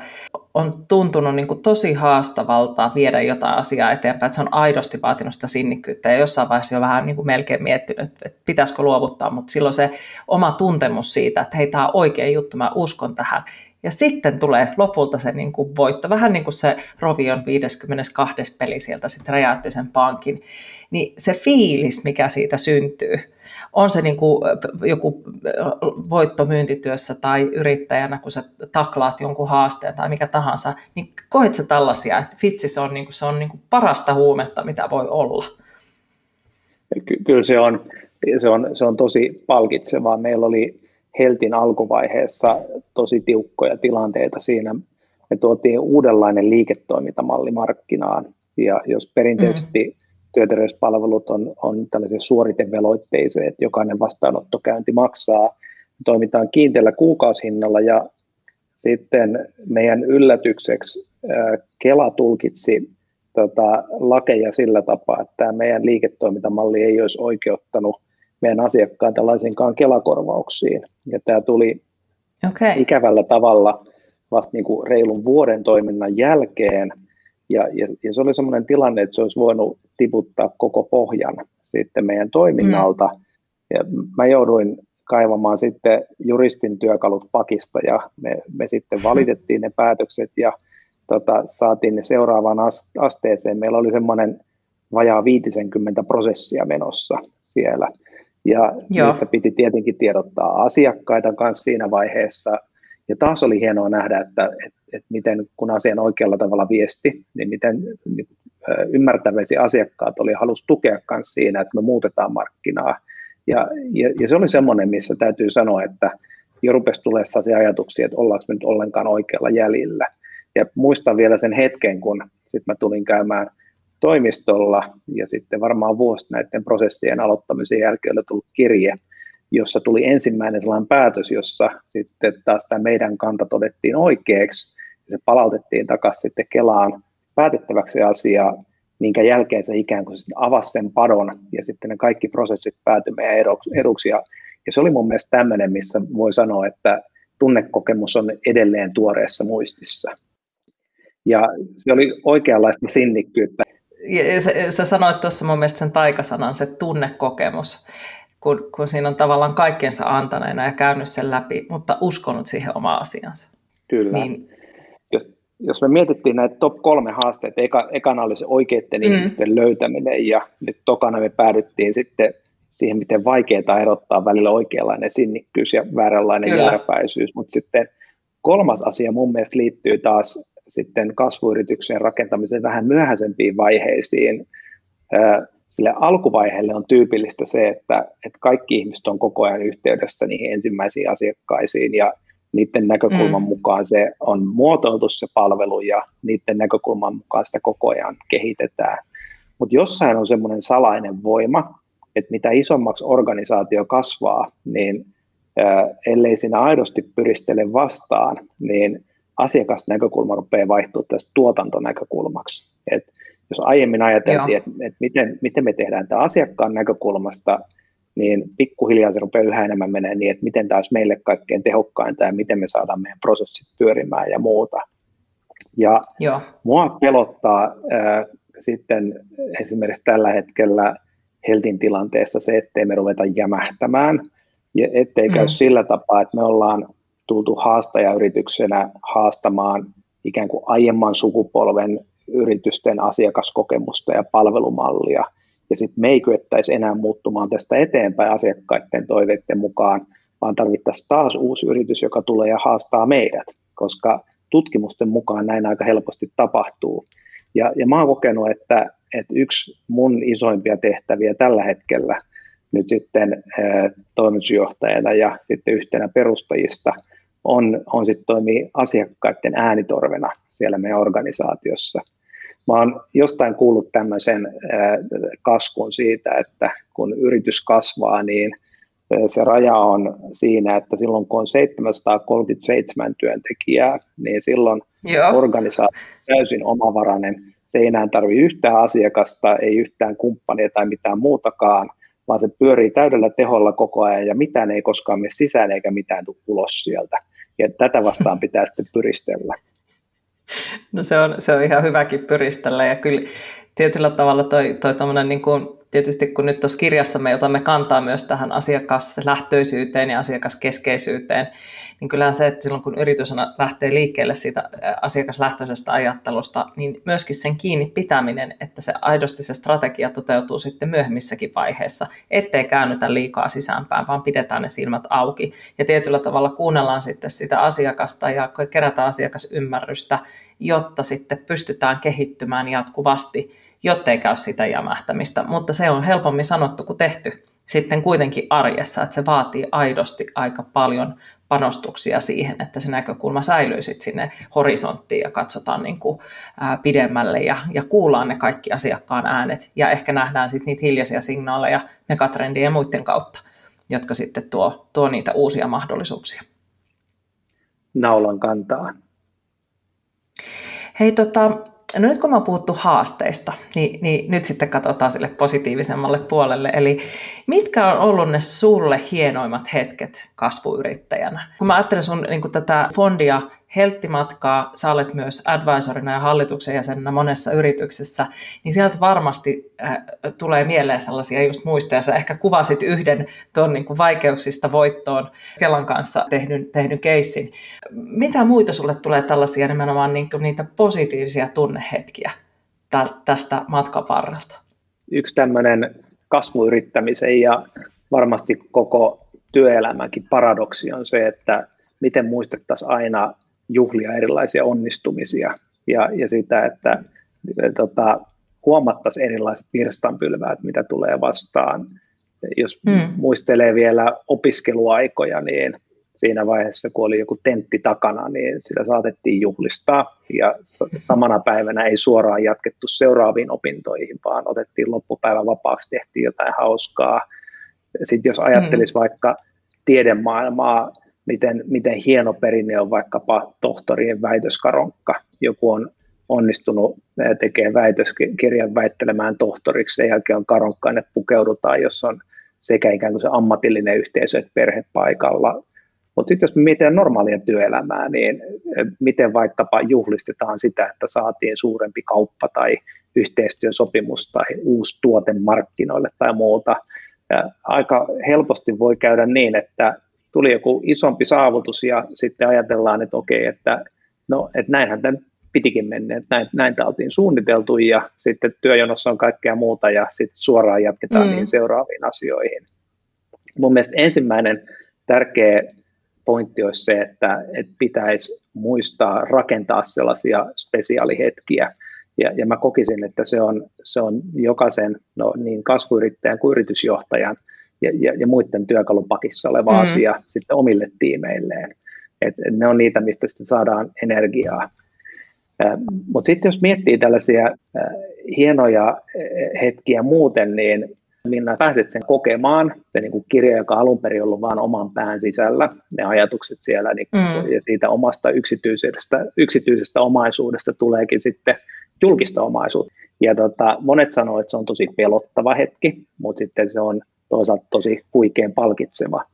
on tuntunut niin kuin tosi haastavalta viedä jotain asiaa eteenpäin, että se on aidosti vaatinut sitä sinnikkyyttä ja jossain vaiheessa jo vähän niin kuin melkein miettinyt, että pitäisikö luovuttaa, mutta silloin se oma tuntemus siitä, että hei, tämä on oikea juttu, mä uskon tähän. Ja sitten tulee lopulta se niin kuin voitto, vähän niin kuin se Rovion 52. peli sieltä sitten räjäytti sen pankin, niin se fiilis, mikä siitä syntyy, on se niin kuin joku voitto myyntityössä tai yrittäjänä, kun sä taklaat jonkun haasteen tai mikä tahansa, niin koet sä tällaisia, että vitsi se on, niin kuin, se on niin kuin parasta huumetta, mitä voi olla? Ky- kyllä se on, se on, se on tosi palkitsevaa. Meillä oli Heltin alkuvaiheessa tosi tiukkoja tilanteita siinä. Me tuotiin uudenlainen liiketoimintamalli markkinaan, ja jos perinteisesti mm työterveyspalvelut on, on tällaisia suoriteveloitteisia, että jokainen vastaanottokäynti maksaa. Toimitaan kiinteällä kuukausihinnalla ja sitten meidän yllätykseksi Kela tulkitsi tota, lakeja sillä tapaa, että tämä meidän liiketoimintamalli ei olisi oikeuttanut meidän asiakkaita laisinkaan Kelakorvauksiin. Ja tämä tuli okay. ikävällä tavalla vasta niin kuin reilun vuoden toiminnan jälkeen – ja, ja, ja se oli sellainen tilanne, että se olisi voinut tiputtaa koko pohjan sitten meidän toiminnalta. Mm. Ja mä jouduin kaivamaan sitten juristin työkalut pakista ja me, me sitten valitettiin ne päätökset ja tota, saatiin ne seuraavaan asteeseen. Meillä oli semmoinen vajaa 50 prosessia menossa siellä. Ja Joo. niistä piti tietenkin tiedottaa asiakkaita kanssa siinä vaiheessa. Ja taas oli hienoa nähdä, että, että että miten kun asian oikealla tavalla viesti, niin miten niin, ymmärtäväsi asiakkaat oli halus tukea myös siinä, että me muutetaan markkinaa. Ja, ja, ja se oli semmoinen, missä täytyy sanoa, että jo rupesi tulee sellaisia ajatuksia, että ollaanko me nyt ollenkaan oikealla jäljellä. Ja muistan vielä sen hetken, kun sitten mä tulin käymään toimistolla ja sitten varmaan vuosi näiden prosessien aloittamisen jälkeen oli tullut kirje, jossa tuli ensimmäinen sellainen päätös, jossa sitten taas tämä meidän kanta todettiin oikeaksi ja se palautettiin takaisin sitten Kelaan päätettäväksi asiaa, minkä jälkeen se ikään kuin avasi sen padon ja sitten ne kaikki prosessit päätyi meidän eduksi. Ja se oli mun mielestä tämmöinen, missä voi sanoa, että tunnekokemus on edelleen tuoreessa muistissa. Ja se oli oikeanlaista sinnikkyyttä. Ja sä, sä sanoit tuossa mun mielestä sen taikasanan, se tunnekokemus, kun, kun siinä on tavallaan kaikkensa antaneena ja käynyt sen läpi, mutta uskonut siihen oma asiansa. Kyllä. Niin, jos me mietittiin näitä top kolme haasteita, eka, ekana oli se oikeiden mm. ihmisten löytäminen ja nyt tokana me päädyttiin sitten siihen, miten vaikeaa erottaa välillä oikeanlainen sinnikkyys ja vääränlainen Kyllä. järpäisyys, mutta sitten kolmas asia mun mielestä liittyy taas sitten kasvuyrityksen rakentamiseen vähän myöhäisempiin vaiheisiin. Sille alkuvaiheelle on tyypillistä se, että, että kaikki ihmiset on koko ajan yhteydessä niihin ensimmäisiin asiakkaisiin ja niiden näkökulman mm. mukaan se on muotoiltu se palvelu ja niiden näkökulman mukaan sitä koko ajan kehitetään. Mutta jossain on semmoinen salainen voima, että mitä isommaksi organisaatio kasvaa, niin äh, ellei siinä aidosti pyristele vastaan, niin asiakasnäkökulma rupeaa vaihtumaan tästä tuotantonäkökulmaksi. Et jos aiemmin ajateltiin, että et miten, miten me tehdään tämä asiakkaan näkökulmasta – niin pikkuhiljaa se rupeaa yhä enemmän menee niin, että miten olisi meille kaikkein tehokkainta ja miten me saadaan meidän prosessit pyörimään ja muuta. Ja Joo. mua pelottaa äh, sitten esimerkiksi tällä hetkellä Heltin tilanteessa se, ettei me ruveta jämähtämään, ja ettei mm. käy sillä tapaa, että me ollaan tultu haastajayrityksenä haastamaan ikään kuin aiemman sukupolven yritysten asiakaskokemusta ja palvelumallia – ja sitten me ei kyettäisi enää muuttumaan tästä eteenpäin asiakkaiden toiveiden mukaan, vaan tarvittaisiin taas uusi yritys, joka tulee ja haastaa meidät, koska tutkimusten mukaan näin aika helposti tapahtuu. Ja, ja mä oon kokenut, että, että yksi mun isoimpia tehtäviä tällä hetkellä nyt sitten toimitusjohtajana ja sitten yhtenä perustajista on, on sitten toimii asiakkaiden äänitorvena siellä meidän organisaatiossa – Mä oon jostain kuullut tämmöisen kaskun siitä, että kun yritys kasvaa, niin se raja on siinä, että silloin kun on 737 työntekijää, niin silloin Joo. organisaatio on täysin omavarainen. Se ei enää tarvitse yhtään asiakasta, ei yhtään kumppania tai mitään muutakaan, vaan se pyörii täydellä teholla koko ajan ja mitään ei koskaan mene sisään eikä mitään tule ulos sieltä. Ja tätä vastaan pitää sitten pyristellä. No se on, se on ihan hyväkin pyristellä ja kyllä tietyllä tavalla toi, toi niin kuin, tietysti kun nyt tuossa kirjassa me otamme kantaa myös tähän asiakaslähtöisyyteen ja asiakaskeskeisyyteen, niin kyllähän se, että silloin kun yritys lähtee liikkeelle siitä asiakaslähtöisestä ajattelusta, niin myöskin sen kiinni pitäminen, että se aidosti se strategia toteutuu sitten myöhemmissäkin vaiheissa, ettei käännytä liikaa sisäänpäin, vaan pidetään ne silmät auki. Ja tietyllä tavalla kuunnellaan sitten sitä asiakasta ja kerätään asiakasymmärrystä, jotta sitten pystytään kehittymään jatkuvasti, jottei käy sitä jämähtämistä. Mutta se on helpommin sanottu kuin tehty sitten kuitenkin arjessa, että se vaatii aidosti aika paljon panostuksia siihen, että se näkökulma säilyy sitten sinne horisonttiin ja katsotaan niin kuin, ää, pidemmälle ja, ja kuullaan ne kaikki asiakkaan äänet ja ehkä nähdään sitten niitä hiljaisia signaaleja megatrendien ja muiden kautta, jotka sitten tuo, tuo niitä uusia mahdollisuuksia. Naulan kantaa. Hei, tota, No nyt kun mä puhuttu haasteista, niin, niin nyt sitten katsotaan sille positiivisemmalle puolelle. Eli mitkä on ollut ne sulle hienoimmat hetket kasvuyrittäjänä? Kun mä ajattelen sun niin tätä fondia helttimatkaa, sä olet myös advisorina ja hallituksen jäsenenä monessa yrityksessä, niin sieltä varmasti äh, tulee mieleen sellaisia just muistoja. Sä ehkä kuvasit yhden tuon niin vaikeuksista voittoon Kelan kanssa tehdyn, tehdyn keissin. Mitä muita sulle tulee tällaisia nimenomaan niin kuin niitä positiivisia tunnehetkiä tästä matkaparrelta? Yksi tämmöinen kasvuyrittämisen ja varmasti koko työelämänkin paradoksi on se, että miten muistettaisiin aina juhlia erilaisia onnistumisia ja, ja sitä, että tota, huomattaisiin erilaiset virstanpylväät, mitä tulee vastaan. Jos hmm. muistelee vielä opiskeluaikoja, niin siinä vaiheessa, kun oli joku tentti takana, niin sitä saatettiin juhlistaa. Ja samana päivänä ei suoraan jatkettu seuraaviin opintoihin, vaan otettiin loppupäivän vapaaksi, tehtiin jotain hauskaa. Sitten jos ajattelisi hmm. vaikka tiedemaailmaa, miten, miten hieno perinne on vaikkapa tohtorien väitöskaronkka. Joku on onnistunut tekemään väitöskirjan väittelemään tohtoriksi, sen jälkeen on karonkka, että pukeudutaan, jos on sekä ikään kuin se ammatillinen yhteisö että perhe paikalla. Mutta sitten jos me mietitään normaalia työelämää, niin miten vaikkapa juhlistetaan sitä, että saatiin suurempi kauppa tai yhteistyösopimus tai uusi tuote markkinoille tai muuta. Ja aika helposti voi käydä niin, että tuli joku isompi saavutus ja sitten ajatellaan, että okei, että no, että näinhän tämän pitikin mennä, että näin, näin tämä oltiin suunniteltu ja sitten työjonossa on kaikkea muuta ja sitten suoraan jatketaan mm. niihin seuraaviin asioihin. Mun mielestä ensimmäinen tärkeä pointti olisi se, että, että pitäisi muistaa rakentaa sellaisia spesiaalihetkiä, ja, ja mä kokisin, että se on, se on jokaisen no, niin kasvuyrittäjän kuin yritysjohtajan ja, ja, ja muiden työkalupakissa oleva mm. asia sitten omille tiimeilleen. Et, ne on niitä, mistä sitten saadaan energiaa. Mutta sitten jos miettii tällaisia hienoja hetkiä muuten, niin Minna pääset sen kokemaan, se niin kuin kirja, joka alun perin ollut vain oman pään sisällä, ne ajatukset siellä, niin, mm. ja siitä omasta yksityisestä, yksityisestä omaisuudesta tuleekin sitten julkista omaisuutta. Ja tota, monet sanoo, että se on tosi pelottava hetki, mutta sitten se on toisaalta tosi huikein palkitseva.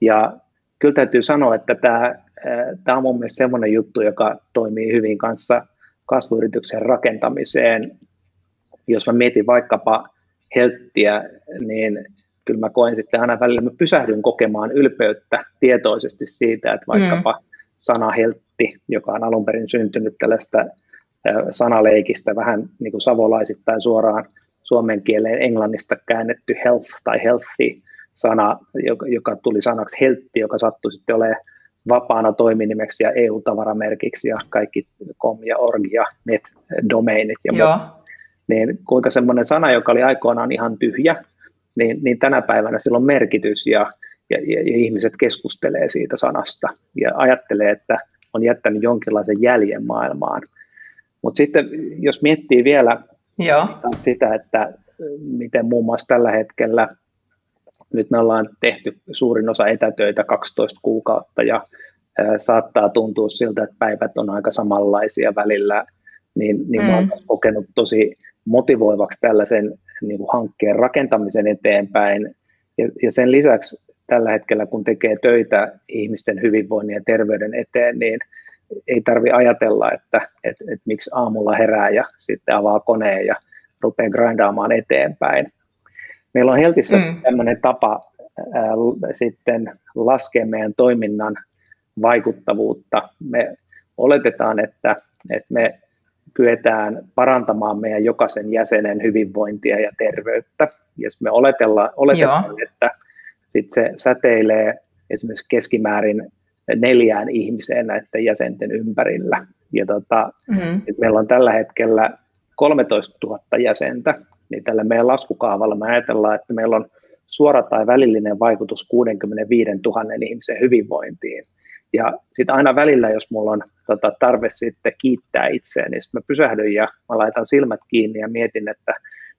Ja kyllä täytyy sanoa, että tämä, tämä on mun mielestä semmoinen juttu, joka toimii hyvin kanssa kasvuyrityksen rakentamiseen. Jos mä mietin vaikkapa helttiä, niin kyllä mä koen sitten aina välillä, mä pysähdyn kokemaan ylpeyttä tietoisesti siitä, että vaikkapa mm. sana heltti, joka on alun perin syntynyt tällaista sanaleikistä vähän niin kuin savolaisittain suoraan suomen kieleen englannista käännetty health tai healthy sana, joka, joka tuli sanaksi heltti, joka sattui sitten olemaan vapaana toiminimeksi ja EU-tavaramerkiksi ja kaikki com ja org ja net-domeinit ja muut. Niin kuinka semmoinen sana, joka oli aikoinaan ihan tyhjä, niin, niin tänä päivänä sillä on merkitys ja, ja, ja, ja ihmiset keskustelee siitä sanasta ja ajattelee, että on jättänyt jonkinlaisen jäljen maailmaan – mutta sitten jos miettii vielä Joo. sitä, että miten muun muassa tällä hetkellä, nyt me ollaan tehty suurin osa etätöitä 12 kuukautta ja saattaa tuntua siltä, että päivät on aika samanlaisia välillä, niin, niin mm. mä olen kokenut tosi motivoivaksi tällaisen niin kuin hankkeen rakentamisen eteenpäin. Ja, ja sen lisäksi tällä hetkellä, kun tekee töitä ihmisten hyvinvoinnin ja terveyden eteen, niin ei tarvi ajatella, että, että, että miksi aamulla herää ja sitten avaa koneen ja rupeaa grindaamaan eteenpäin. Meillä on Heltissä mm. tämmöinen tapa ää, sitten laskea meidän toiminnan vaikuttavuutta. Me oletetaan, että, että me kyetään parantamaan meidän jokaisen jäsenen hyvinvointia ja terveyttä. Jos me oletetaan, oletetaan että sit se säteilee esimerkiksi keskimäärin neljään ihmiseen näiden jäsenten ympärillä. Ja tota, mm-hmm. meillä on tällä hetkellä 13 000 jäsentä, niin tällä meidän laskukaavalla me ajatellaan, että meillä on suora tai välillinen vaikutus 65 000 ihmisen hyvinvointiin. Ja sitten aina välillä, jos mulla on tota, tarve sitten kiittää itseäni, niin mä pysähdyn ja mä laitan silmät kiinni ja mietin, että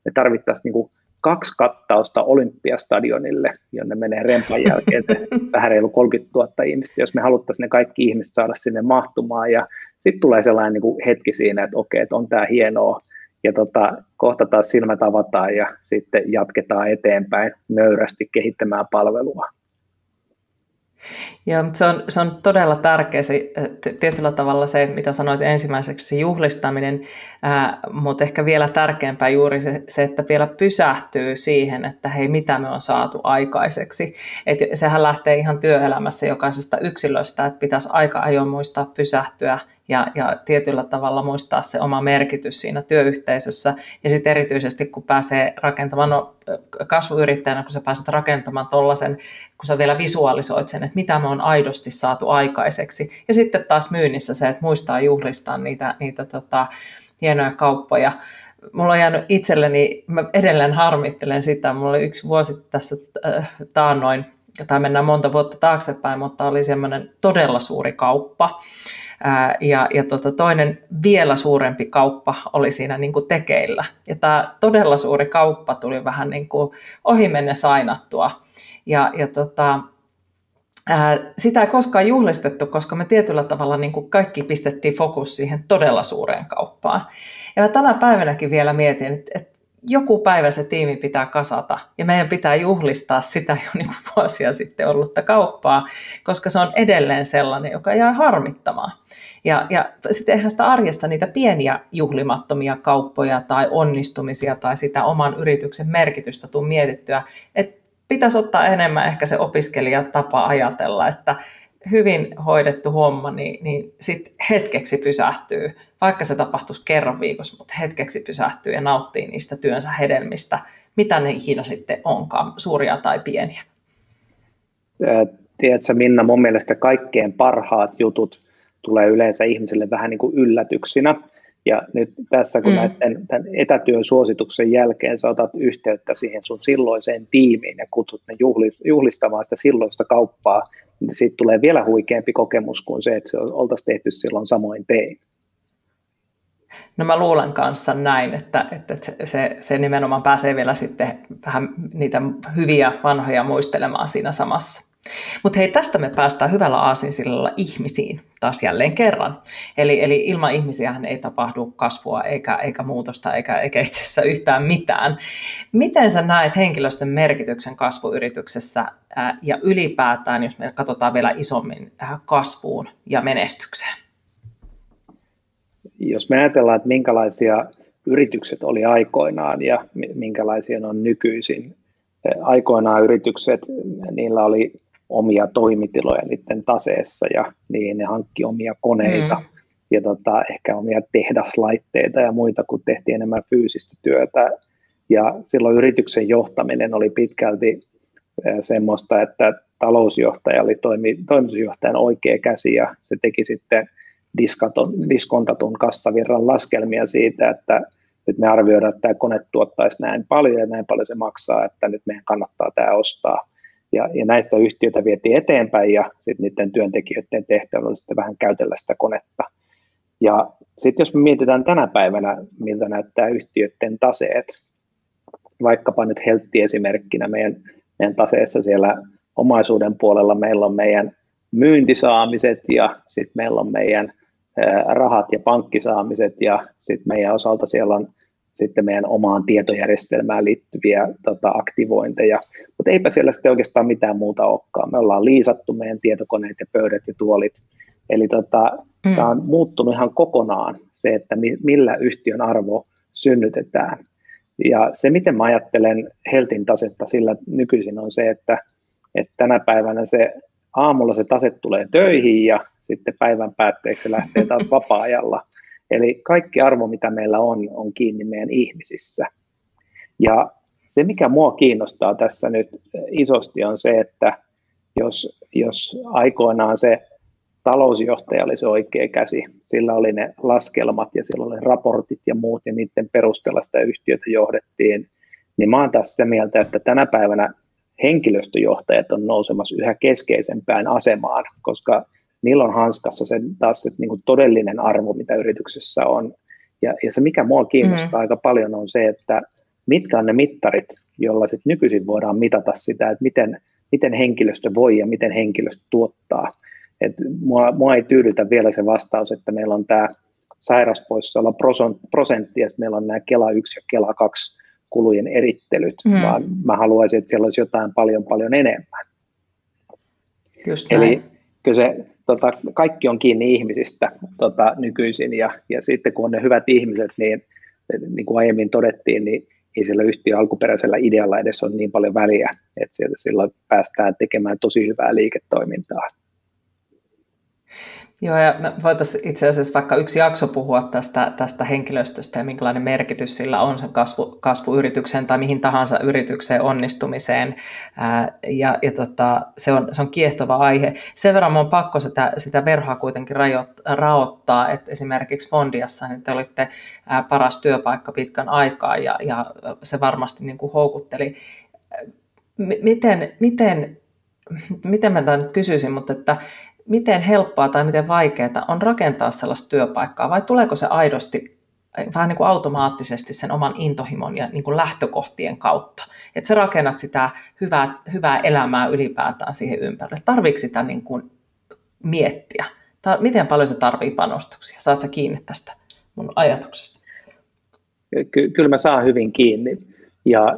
me tarvittaisiin niinku kaksi kattausta Olympiastadionille, jonne menee rempan jälkeen vähän reilu 30 000 ihmistä, jos me haluttaisiin ne kaikki ihmiset saada sinne mahtumaan. Ja sitten tulee sellainen niin kuin hetki siinä, että okei, että on tämä hienoa, ja tota, kohta taas silmät avataan ja sitten jatketaan eteenpäin nöyrästi kehittämään palvelua. Joo, mutta se on, se on todella tärkeä se, tietyllä tavalla se, mitä sanoit ensimmäiseksi, se juhlistaminen, ää, mutta ehkä vielä tärkeämpää juuri se, se, että vielä pysähtyy siihen, että hei, mitä me on saatu aikaiseksi. Et sehän lähtee ihan työelämässä jokaisesta yksilöstä, että pitäisi aika ajoin muistaa pysähtyä ja, ja tietyllä tavalla muistaa se oma merkitys siinä työyhteisössä. Ja sitten erityisesti, kun pääsee rakentamaan, no, kasvuyrittäjänä, kun sä pääset rakentamaan tuollaisen, kun sä vielä visualisoit sen, että mitä me on aidosti saatu aikaiseksi. Ja sitten taas myynnissä se, että muistaa juhlistaa niitä, niitä tota, hienoja kauppoja. Mulla on jäänyt itselleni, mä edelleen harmittelen sitä, mulla oli yksi vuosi tässä äh, taannoin, tai mennään monta vuotta taaksepäin, mutta oli semmoinen todella suuri kauppa, ja, ja tota, toinen vielä suurempi kauppa oli siinä niin kuin tekeillä. Ja tämä todella suuri kauppa tuli vähän niin kuin ohi menne sainattua. Ja, ja tota, sitä ei koskaan juhlistettu, koska me tietyllä tavalla niin kuin kaikki pistettiin fokus siihen todella suureen kauppaan. Ja mä tänä päivänäkin vielä mietin, että joku päivä se tiimi pitää kasata ja meidän pitää juhlistaa sitä jo niin kuin vuosia sitten ollutta kauppaa, koska se on edelleen sellainen, joka jää harmittamaan. Ja, ja sitten eihän sitä arjesta niitä pieniä juhlimattomia kauppoja tai onnistumisia tai sitä oman yrityksen merkitystä tuu mietittyä, että pitäisi ottaa enemmän ehkä se opiskelijatapa ajatella, että hyvin hoidettu homma, niin, niin sitten hetkeksi pysähtyy, vaikka se tapahtuisi kerran viikossa, mutta hetkeksi pysähtyy ja nauttii niistä työnsä hedelmistä, mitä ne ikinä sitten onkaan, suuria tai pieniä. Tiedätkö Minna, mun mielestä kaikkein parhaat jutut tulee yleensä ihmisille vähän niin kuin yllätyksinä. Ja nyt tässä, kun mm. näiden tämän etätyön suosituksen jälkeen sä otat yhteyttä siihen sun silloiseen tiimiin ja kutsut ne juhlistamaan sitä silloista kauppaa, siitä tulee vielä huikeampi kokemus kuin se, että se oltaisiin tehty silloin samoin tein. No mä luulen kanssa näin, että, että se, se nimenomaan pääsee vielä sitten vähän niitä hyviä vanhoja muistelemaan siinä samassa. Mutta hei, tästä me päästään hyvällä aasinsillalla ihmisiin taas jälleen kerran. Eli, eli ilman ihmisiä ei tapahdu kasvua eikä, eikä muutosta eikä, eikä itse asiassa yhtään mitään. Miten sä näet henkilöstön merkityksen kasvuyrityksessä ää, ja ylipäätään, jos me katsotaan vielä isommin ää, kasvuun ja menestykseen? Jos me ajatellaan, että minkälaisia yritykset oli aikoinaan ja minkälaisia ne on nykyisin, aikoinaan yritykset, niillä oli omia toimitiloja niiden taseessa ja niin ne hankki omia koneita mm. ja tota, ehkä omia tehdaslaitteita ja muita, kun tehtiin enemmän fyysistä työtä. Ja silloin yrityksen johtaminen oli pitkälti semmoista, että talousjohtaja oli toimi, toimitusjohtajan oikea käsi ja se teki sitten diskaton, diskontatun kassavirran laskelmia siitä, että nyt me arvioidaan, että tämä kone tuottaisi näin paljon ja näin paljon se maksaa, että nyt meidän kannattaa tämä ostaa. Ja, ja näistä yhtiöitä vietiin eteenpäin ja sitten niiden työntekijöiden tehtävä oli sitten vähän käytellä sitä konetta. Ja sitten jos me mietitään tänä päivänä, miltä näyttää yhtiöiden taseet, vaikkapa nyt Heltti esimerkkinä meidän, meidän taseessa siellä omaisuuden puolella meillä on meidän myyntisaamiset ja sitten meillä on meidän rahat ja pankkisaamiset ja sitten meidän osalta siellä on sitten meidän omaan tietojärjestelmään liittyviä tota, aktivointeja, mutta eipä siellä sitten oikeastaan mitään muuta olekaan. Me ollaan liisattu meidän tietokoneet ja pöydät ja tuolit, eli tota, mm. tämä on muuttunut ihan kokonaan se, että mi- millä yhtiön arvo synnytetään. Ja se, miten mä ajattelen Heltin tasetta sillä nykyisin on se, että, että tänä päivänä se aamulla se tase tulee töihin ja sitten päivän päätteeksi se lähtee taas vapaa-ajalla. Eli kaikki arvo, mitä meillä on, on kiinni meidän ihmisissä. Ja se, mikä mua kiinnostaa tässä nyt isosti, on se, että jos, jos aikoinaan se talousjohtaja oli se oikea käsi, sillä oli ne laskelmat ja sillä oli raportit ja muut, ja niiden perusteella sitä yhtiötä johdettiin, niin mä oon taas sitä mieltä, että tänä päivänä henkilöstöjohtajat on nousemassa yhä keskeisempään asemaan, koska niillä on hanskassa se taas se niin kuin todellinen arvo, mitä yrityksessä on. Ja, ja se, mikä mua kiinnostaa mm. aika paljon, on se, että mitkä on ne mittarit, joilla sit nykyisin voidaan mitata sitä, että miten, miten henkilöstö voi ja miten henkilöstö tuottaa. Et mua, mua ei tyydytä vielä se vastaus, että meillä on tämä sairaspoissaolo prosentti ja meillä on nämä Kela 1 ja Kela 2 kulujen erittelyt, mm. vaan mä haluaisin, että siellä olisi jotain paljon paljon enemmän. Just Eli kyllä se tota, kaikki on kiinni ihmisistä tota, nykyisin ja, ja sitten kun on ne hyvät ihmiset, niin niin kuin aiemmin todettiin, niin ei sillä yhtiön alkuperäisellä idealla edes ole niin paljon väliä, että sieltä silloin päästään tekemään tosi hyvää liiketoimintaa. Joo, ja me voitaisiin itse asiassa vaikka yksi jakso puhua tästä, tästä henkilöstöstä ja minkälainen merkitys sillä on sen kasvu, kasvuyritykseen tai mihin tahansa yritykseen onnistumiseen. Ää, ja ja tota, se, on, se on kiehtova aihe. Sen verran on pakko sitä, sitä verhoa kuitenkin rajoit, raottaa, että esimerkiksi Fondiassa niin te olitte ää, paras työpaikka pitkän aikaa ja, ja se varmasti niin kuin houkutteli. Miten, miten, miten mä tämän nyt kysyisin, mutta että miten helppoa tai miten vaikeaa on rakentaa sellaista työpaikkaa vai tuleeko se aidosti vähän niin kuin automaattisesti sen oman intohimon ja niin kuin lähtökohtien kautta. Että sä rakennat sitä hyvää, hyvää elämää ylipäätään siihen ympärille. Tarviiko sitä niin kuin miettiä? Tar- miten paljon se tarvii panostuksia? Saat sä kiinni tästä mun ajatuksesta? Ky- kyllä mä saan hyvin kiinni. Ja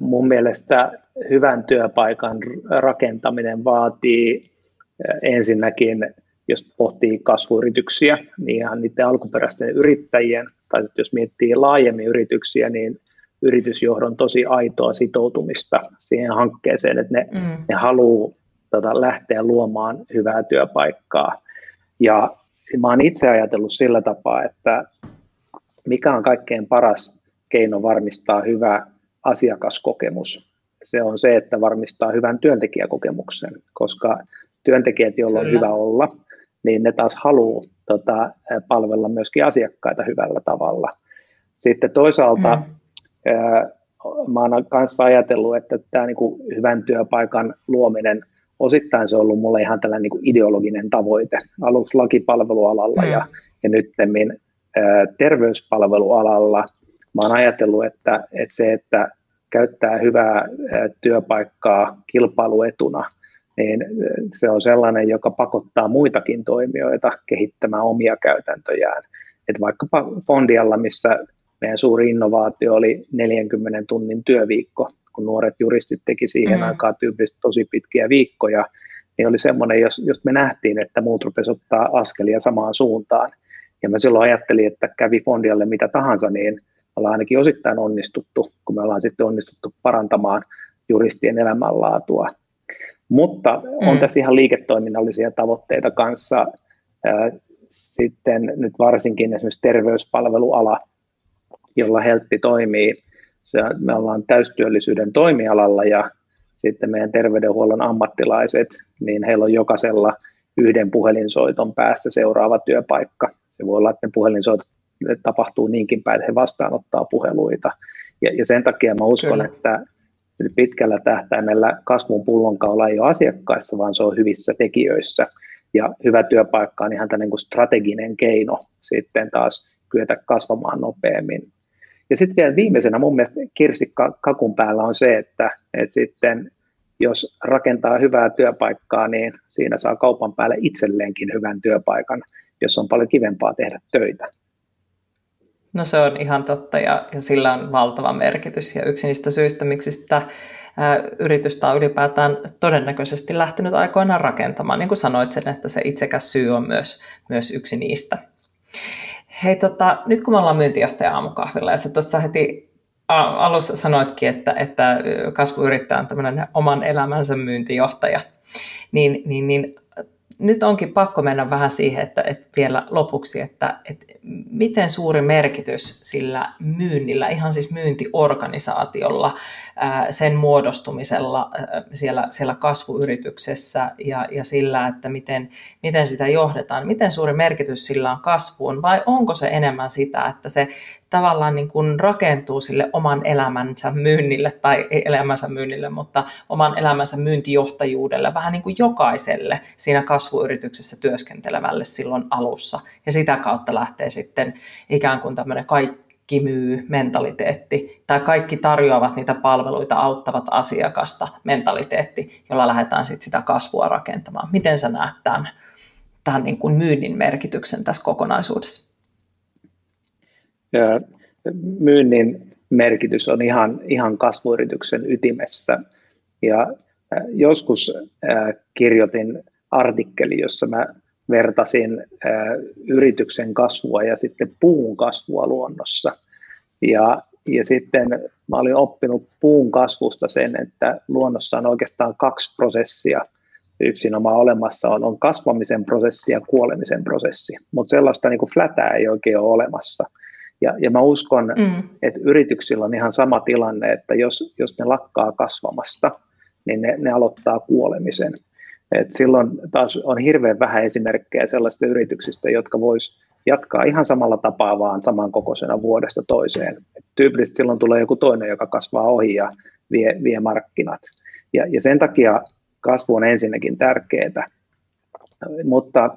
mun mielestä hyvän työpaikan rakentaminen vaatii ensinnäkin jos pohtii kasvuyrityksiä, niin ihan niiden alkuperäisten yrittäjien, tai jos miettii laajemmin yrityksiä, niin yritysjohdon tosi aitoa sitoutumista siihen hankkeeseen, että ne, mm. ne haluaa tota, lähteä luomaan hyvää työpaikkaa. Ja mä oon itse ajatellut sillä tapaa, että mikä on kaikkein paras keino varmistaa hyvä asiakaskokemus. Se on se, että varmistaa hyvän työntekijäkokemuksen, koska työntekijät, joilla on hyvä olla, niin ne taas haluaa tota, palvella myöskin asiakkaita hyvällä tavalla. Sitten toisaalta mm. ää, mä oon kanssa ajatellut, että tämä niinku hyvän työpaikan luominen, osittain se on ollut mulle ihan tällainen niinku ideologinen tavoite. Aluksi lakipalvelualalla mm. ja, ja nyttemmin terveyspalvelualalla. Mä oon ajatellut, että, että se, että käyttää hyvää ää, työpaikkaa kilpailuetuna – niin se on sellainen, joka pakottaa muitakin toimijoita kehittämään omia käytäntöjään. Et vaikkapa Fondialla, missä meidän suuri innovaatio oli 40 tunnin työviikko, kun nuoret juristit teki siihen mm. aikaan tyypillisesti tosi pitkiä viikkoja, niin oli semmoinen, jos, jos me nähtiin, että muut rupesivat ottaa askelia samaan suuntaan. Ja mä silloin ajattelin, että kävi Fondialle mitä tahansa, niin ollaan ainakin osittain onnistuttu, kun me ollaan sitten onnistuttu parantamaan juristien elämänlaatua. Mutta on mm. tässä ihan liiketoiminnallisia tavoitteita kanssa. Sitten nyt varsinkin esimerkiksi terveyspalveluala, jolla Helppi toimii. Me ollaan täystyöllisyyden toimialalla ja sitten meidän terveydenhuollon ammattilaiset, niin heillä on jokaisella yhden puhelinsoiton päässä seuraava työpaikka. Se voi olla, että ne puhelinsoitot tapahtuu niinkin päin, että he vastaanottaa puheluita. Ja, ja sen takia mä uskon, Kyllä. että pitkällä tähtäimellä kasvun pullonkaula ei ole asiakkaissa, vaan se on hyvissä tekijöissä. Ja hyvä työpaikka on ihan niin kuin strateginen keino sitten taas kyetä kasvamaan nopeammin. Ja sitten vielä viimeisenä mun mielestä kirsikka kakun päällä on se, että, että sitten jos rakentaa hyvää työpaikkaa, niin siinä saa kaupan päälle itselleenkin hyvän työpaikan, jos on paljon kivempaa tehdä töitä. No se on ihan totta ja, ja sillä on valtava merkitys ja yksi niistä syistä, miksi sitä ää, yritystä on ylipäätään todennäköisesti lähtenyt aikoinaan rakentamaan. Niin kuin sanoit sen, että se itsekäs syy on myös, myös yksi niistä. Hei, tota, nyt kun me ollaan myyntijohtaja aamukahvilla ja sä tuossa heti alussa sanoitkin, että, että kasvuyrittäjä on tämmöinen oman elämänsä myyntijohtaja, niin, niin, niin nyt onkin pakko mennä vähän siihen, että, että vielä lopuksi, että, että miten suuri merkitys sillä myynnillä, ihan siis myyntiorganisaatiolla, sen muodostumisella siellä, siellä kasvuyrityksessä ja, ja sillä, että miten, miten sitä johdetaan, miten suuri merkitys sillä on kasvuun vai onko se enemmän sitä, että se tavallaan niin kuin rakentuu sille oman elämänsä myynnille, tai ei elämänsä myynnille, mutta oman elämänsä myyntijohtajuudelle, vähän niin kuin jokaiselle siinä kasvuyrityksessä työskentelevälle silloin alussa. Ja sitä kautta lähtee sitten ikään kuin tämmöinen kaikki myy mentaliteetti, tai kaikki tarjoavat niitä palveluita, auttavat asiakasta mentaliteetti, jolla lähdetään sitten sitä kasvua rakentamaan. Miten sä näet tämän, tämän niin kuin myynnin merkityksen tässä kokonaisuudessa? Myynnin merkitys on ihan, ihan kasvuyrityksen ytimessä. Ja joskus kirjoitin artikkeli, jossa mä vertasin yrityksen kasvua ja sitten puun kasvua luonnossa. Ja, ja sitten mä olin oppinut puun kasvusta sen, että luonnossa on oikeastaan kaksi prosessia yksinomaan olemassa. On, on kasvamisen prosessi ja kuolemisen prosessi, mutta sellaista niin kuin flätää ei oikein ole olemassa – ja, ja mä uskon, mm. että yrityksillä on ihan sama tilanne, että jos, jos ne lakkaa kasvamasta, niin ne, ne aloittaa kuolemisen. Et silloin taas on hirveän vähän esimerkkejä sellaisista yrityksistä, jotka vois jatkaa ihan samalla tapaa, vaan samankokoisena vuodesta toiseen. Et tyypillisesti silloin tulee joku toinen, joka kasvaa ohi ja vie, vie markkinat. Ja, ja sen takia kasvu on ensinnäkin tärkeää. Mutta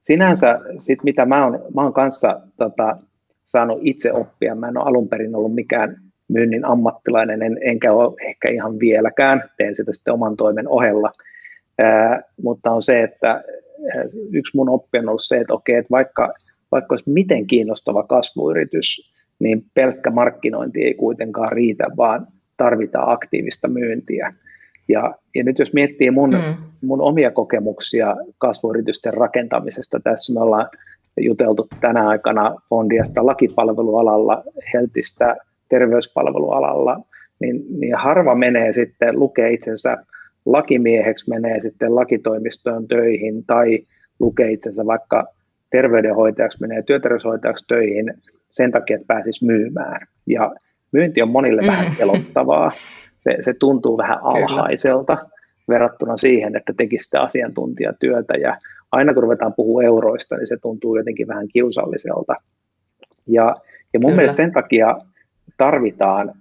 sinänsä, sit mitä mä oon, mä oon kanssa tota, saanut itse oppia. Mä en ole alun perin ollut mikään myynnin ammattilainen, en, enkä ole ehkä ihan vieläkään, teen sitä sitten oman toimen ohella. Ää, mutta on se, että yksi mun oppi on ollut se, että okei, että vaikka, vaikka olisi miten kiinnostava kasvuyritys, niin pelkkä markkinointi ei kuitenkaan riitä, vaan tarvitaan aktiivista myyntiä. Ja, ja nyt jos miettii mun, mm. mun omia kokemuksia kasvuyritysten rakentamisesta, tässä me ollaan juteltu tänä aikana Fondiasta lakipalvelualalla, Heltistä terveyspalvelualalla, niin, niin harva menee sitten, lukee itsensä lakimieheksi, menee sitten lakitoimistoon töihin tai lukee itsensä vaikka terveydenhoitajaksi, menee työterveyshoitajaksi töihin sen takia, että pääsisi myymään. Ja myynti on monille mm. vähän pelottavaa. Se, se tuntuu vähän alhaiselta Kyllä. verrattuna siihen, että tekisi sitä asiantuntijatyötä. Ja aina kun ruvetaan puhua euroista, niin se tuntuu jotenkin vähän kiusalliselta. Ja, ja mun Kyllä. mielestä sen takia tarvitaan,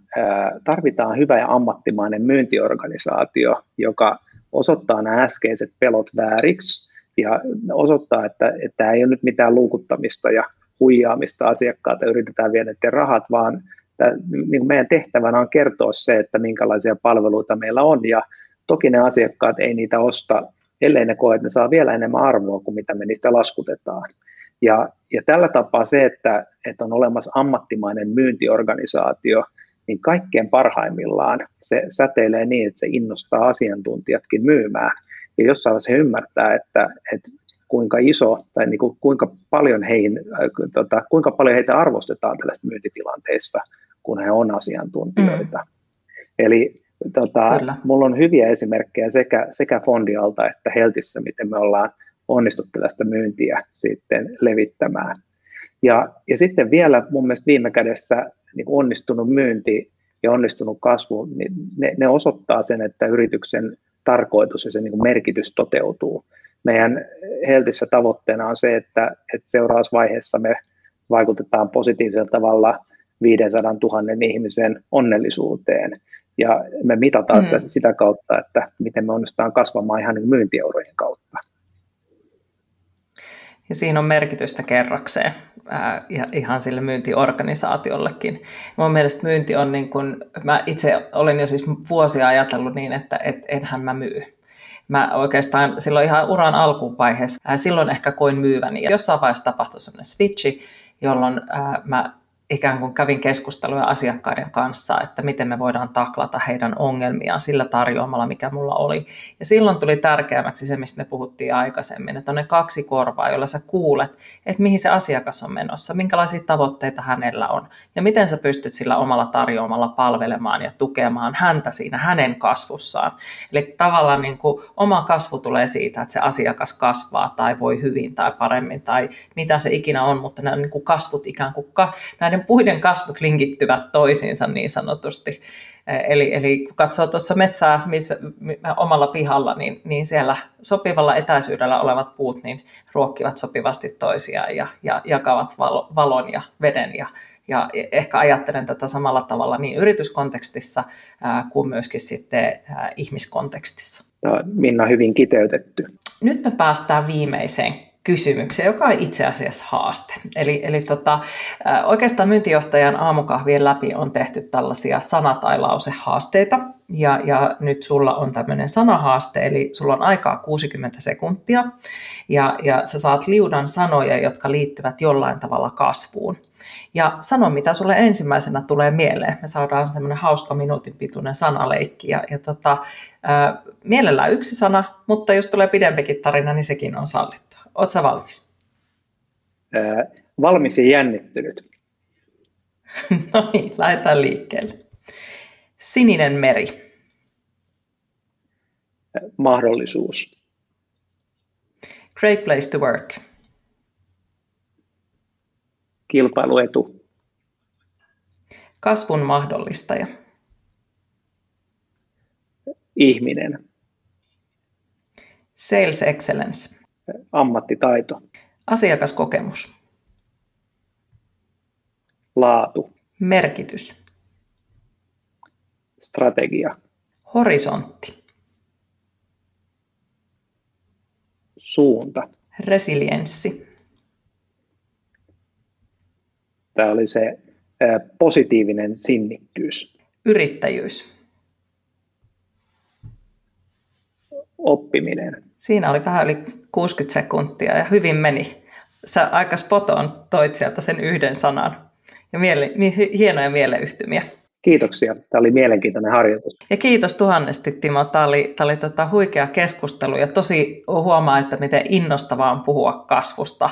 tarvitaan hyvä ja ammattimainen myyntiorganisaatio, joka osoittaa nämä äskeiset pelot vääriksi ja osoittaa, että, että tämä ei ole nyt mitään luukuttamista ja huijaamista asiakkaata, yritetään viedä ne rahat, vaan tämä, niin kuin meidän tehtävänä on kertoa se, että minkälaisia palveluita meillä on ja toki ne asiakkaat ei niitä osta, ellei ne koe, että ne saa vielä enemmän arvoa kuin mitä me niistä laskutetaan. Ja, ja tällä tapaa se, että, että on olemassa ammattimainen myyntiorganisaatio, niin kaikkein parhaimmillaan se säteilee niin, että se innostaa asiantuntijatkin myymään. Ja jossain vaiheessa he ymmärtää, että, että kuinka iso tai niin kuin, kuinka, paljon heihin, äh, tota, kuinka paljon heitä arvostetaan tällaisissa myyntitilanteissa, kun he on asiantuntijoita. Mm. Eli tota, mulla on hyviä esimerkkejä sekä, sekä Fondialta että Heltissä, miten me ollaan onnistuttu tällaista myyntiä sitten levittämään. Ja, ja sitten vielä mun mielestä viime kädessä niin onnistunut myynti ja onnistunut kasvu, niin ne, ne osoittaa sen, että yrityksen tarkoitus ja sen niin merkitys toteutuu. Meidän Heltissä tavoitteena on se, että, että seuraavassa vaiheessa me vaikutetaan positiivisella tavalla 500 000 ihmisen onnellisuuteen. Ja me mitataan mm. sitä sitä kautta, että miten me onnistutaan kasvamaan ihan niin myyntieurojen kautta ja siinä on merkitystä kerrakseen ää, ihan sille myyntiorganisaatiollekin. Mun mielestä myynti on niin kuin, mä itse olen jo siis vuosia ajatellut niin, että et, enhän mä myy. Mä oikeastaan silloin ihan uran alkuvaiheessa, ää, silloin ehkä koin myyväni. Ja jossain vaiheessa tapahtui sellainen switchi, jolloin ää, mä ikään kuin kävin keskusteluja asiakkaiden kanssa, että miten me voidaan taklata heidän ongelmiaan sillä tarjoamalla, mikä mulla oli. Ja silloin tuli tärkeämmäksi se, mistä me puhuttiin aikaisemmin, että on ne kaksi korvaa, joilla sä kuulet, että mihin se asiakas on menossa, minkälaisia tavoitteita hänellä on ja miten sä pystyt sillä omalla tarjoamalla palvelemaan ja tukemaan häntä siinä hänen kasvussaan. Eli tavallaan niin kuin oma kasvu tulee siitä, että se asiakas kasvaa tai voi hyvin tai paremmin tai mitä se ikinä on, mutta nämä niin kuin kasvut ikään kuin näiden puiden kasvut linkittyvät toisiinsa niin sanotusti. Eli, eli kun katsoo tuossa metsää missä, omalla pihalla, niin, niin siellä sopivalla etäisyydellä olevat puut niin ruokkivat sopivasti toisiaan ja, ja jakavat valo, valon ja veden. Ja, ja ehkä ajattelen tätä samalla tavalla niin yrityskontekstissa ää, kuin myöskin sitten ää, ihmiskontekstissa. No, Minna, hyvin kiteytetty. Nyt me päästään viimeiseen kysymykseen, joka on itse asiassa haaste. Eli, eli tota, oikeastaan myyntijohtajan aamukahvien läpi on tehty tällaisia sana- tai lausehaasteita, ja, ja nyt sulla on tämmöinen sanahaaste, eli sulla on aikaa 60 sekuntia, ja, ja sä saat liudan sanoja, jotka liittyvät jollain tavalla kasvuun. Ja sano, mitä sulle ensimmäisenä tulee mieleen. Me saadaan semmoinen hauska minuutin pituinen sanaleikki. Ja, ja tota, ää, mielellään yksi sana, mutta jos tulee pidempikin tarina, niin sekin on sallittu. Oletko valmis? Ää, valmis ja jännittynyt. no niin, lähdetään liikkeelle. Sininen meri. Mahdollisuus. Great place to work. Kilpailuetu. Kasvun mahdollistaja. Ihminen. Sales excellence ammattitaito. Asiakaskokemus. Laatu. Merkitys. Strategia. Horisontti. Suunta. Resilienssi. Tämä oli se positiivinen sinnikkyys. Yrittäjyys. Oppiminen. Siinä oli vähän yli 60 sekuntia ja hyvin meni. Sä aika spoton toit sieltä sen yhden sanan. Ja miele, hienoja mieleyhtymiä. Kiitoksia. Tämä oli mielenkiintoinen harjoitus. Ja kiitos tuhannesti Timo. Tämä oli, tämä oli tota huikea keskustelu ja tosi huomaa, että miten innostavaa on puhua kasvusta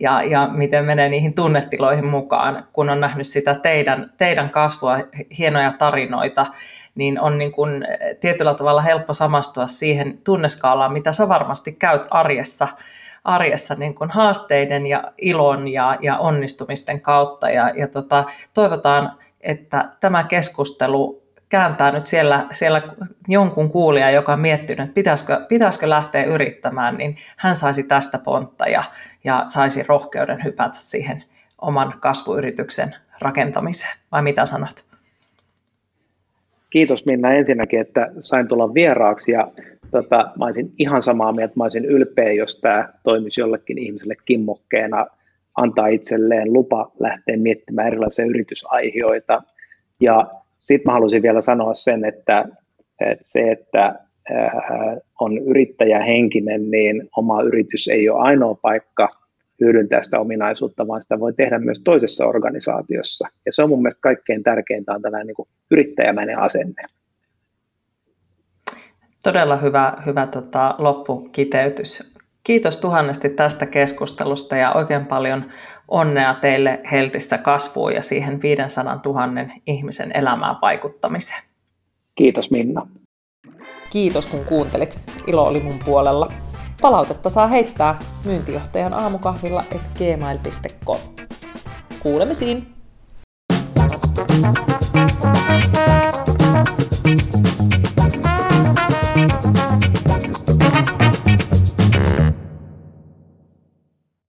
ja, ja miten menee niihin tunnetiloihin mukaan, kun on nähnyt sitä teidän, teidän kasvua, hienoja tarinoita, niin on niin kuin tietyllä tavalla helppo samastua siihen tunneskaalaan, mitä sä varmasti käyt arjessa, arjessa niin kuin haasteiden ja ilon ja, ja onnistumisten kautta. Ja, ja tota, toivotaan että tämä keskustelu kääntää nyt siellä, siellä jonkun kuulija, joka on miettinyt, että pitäisikö, pitäisikö lähteä yrittämään, niin hän saisi tästä pontta ja, ja saisi rohkeuden hypätä siihen oman kasvuyrityksen rakentamiseen. Vai mitä sanot? Kiitos Minna ensinnäkin, että sain tulla vieraaksi ja tota, mä olisin ihan samaa mieltä, mä olisin ylpeä, jos tämä toimisi jollekin ihmiselle kimmokkeena antaa itselleen lupa lähteä miettimään erilaisia yritysaihioita. Ja sitten mä haluaisin vielä sanoa sen, että, että se, että on yrittäjähenkinen, niin oma yritys ei ole ainoa paikka hyödyntää sitä ominaisuutta, vaan sitä voi tehdä myös toisessa organisaatiossa. Ja se on mun mielestä kaikkein tärkeintä on tällainen niin yrittäjämäinen asenne. Todella hyvä, hyvä tota, loppukiteytys. Kiitos tuhannesti tästä keskustelusta ja oikein paljon onnea teille Heltissä kasvuun ja siihen 500 000 ihmisen elämään vaikuttamiseen. Kiitos Minna. Kiitos kun kuuntelit. Ilo oli mun puolella. Palautetta saa heittää myyntijohtajan aamukahvilla et gmail.com. Kuulemisiin! Thank you.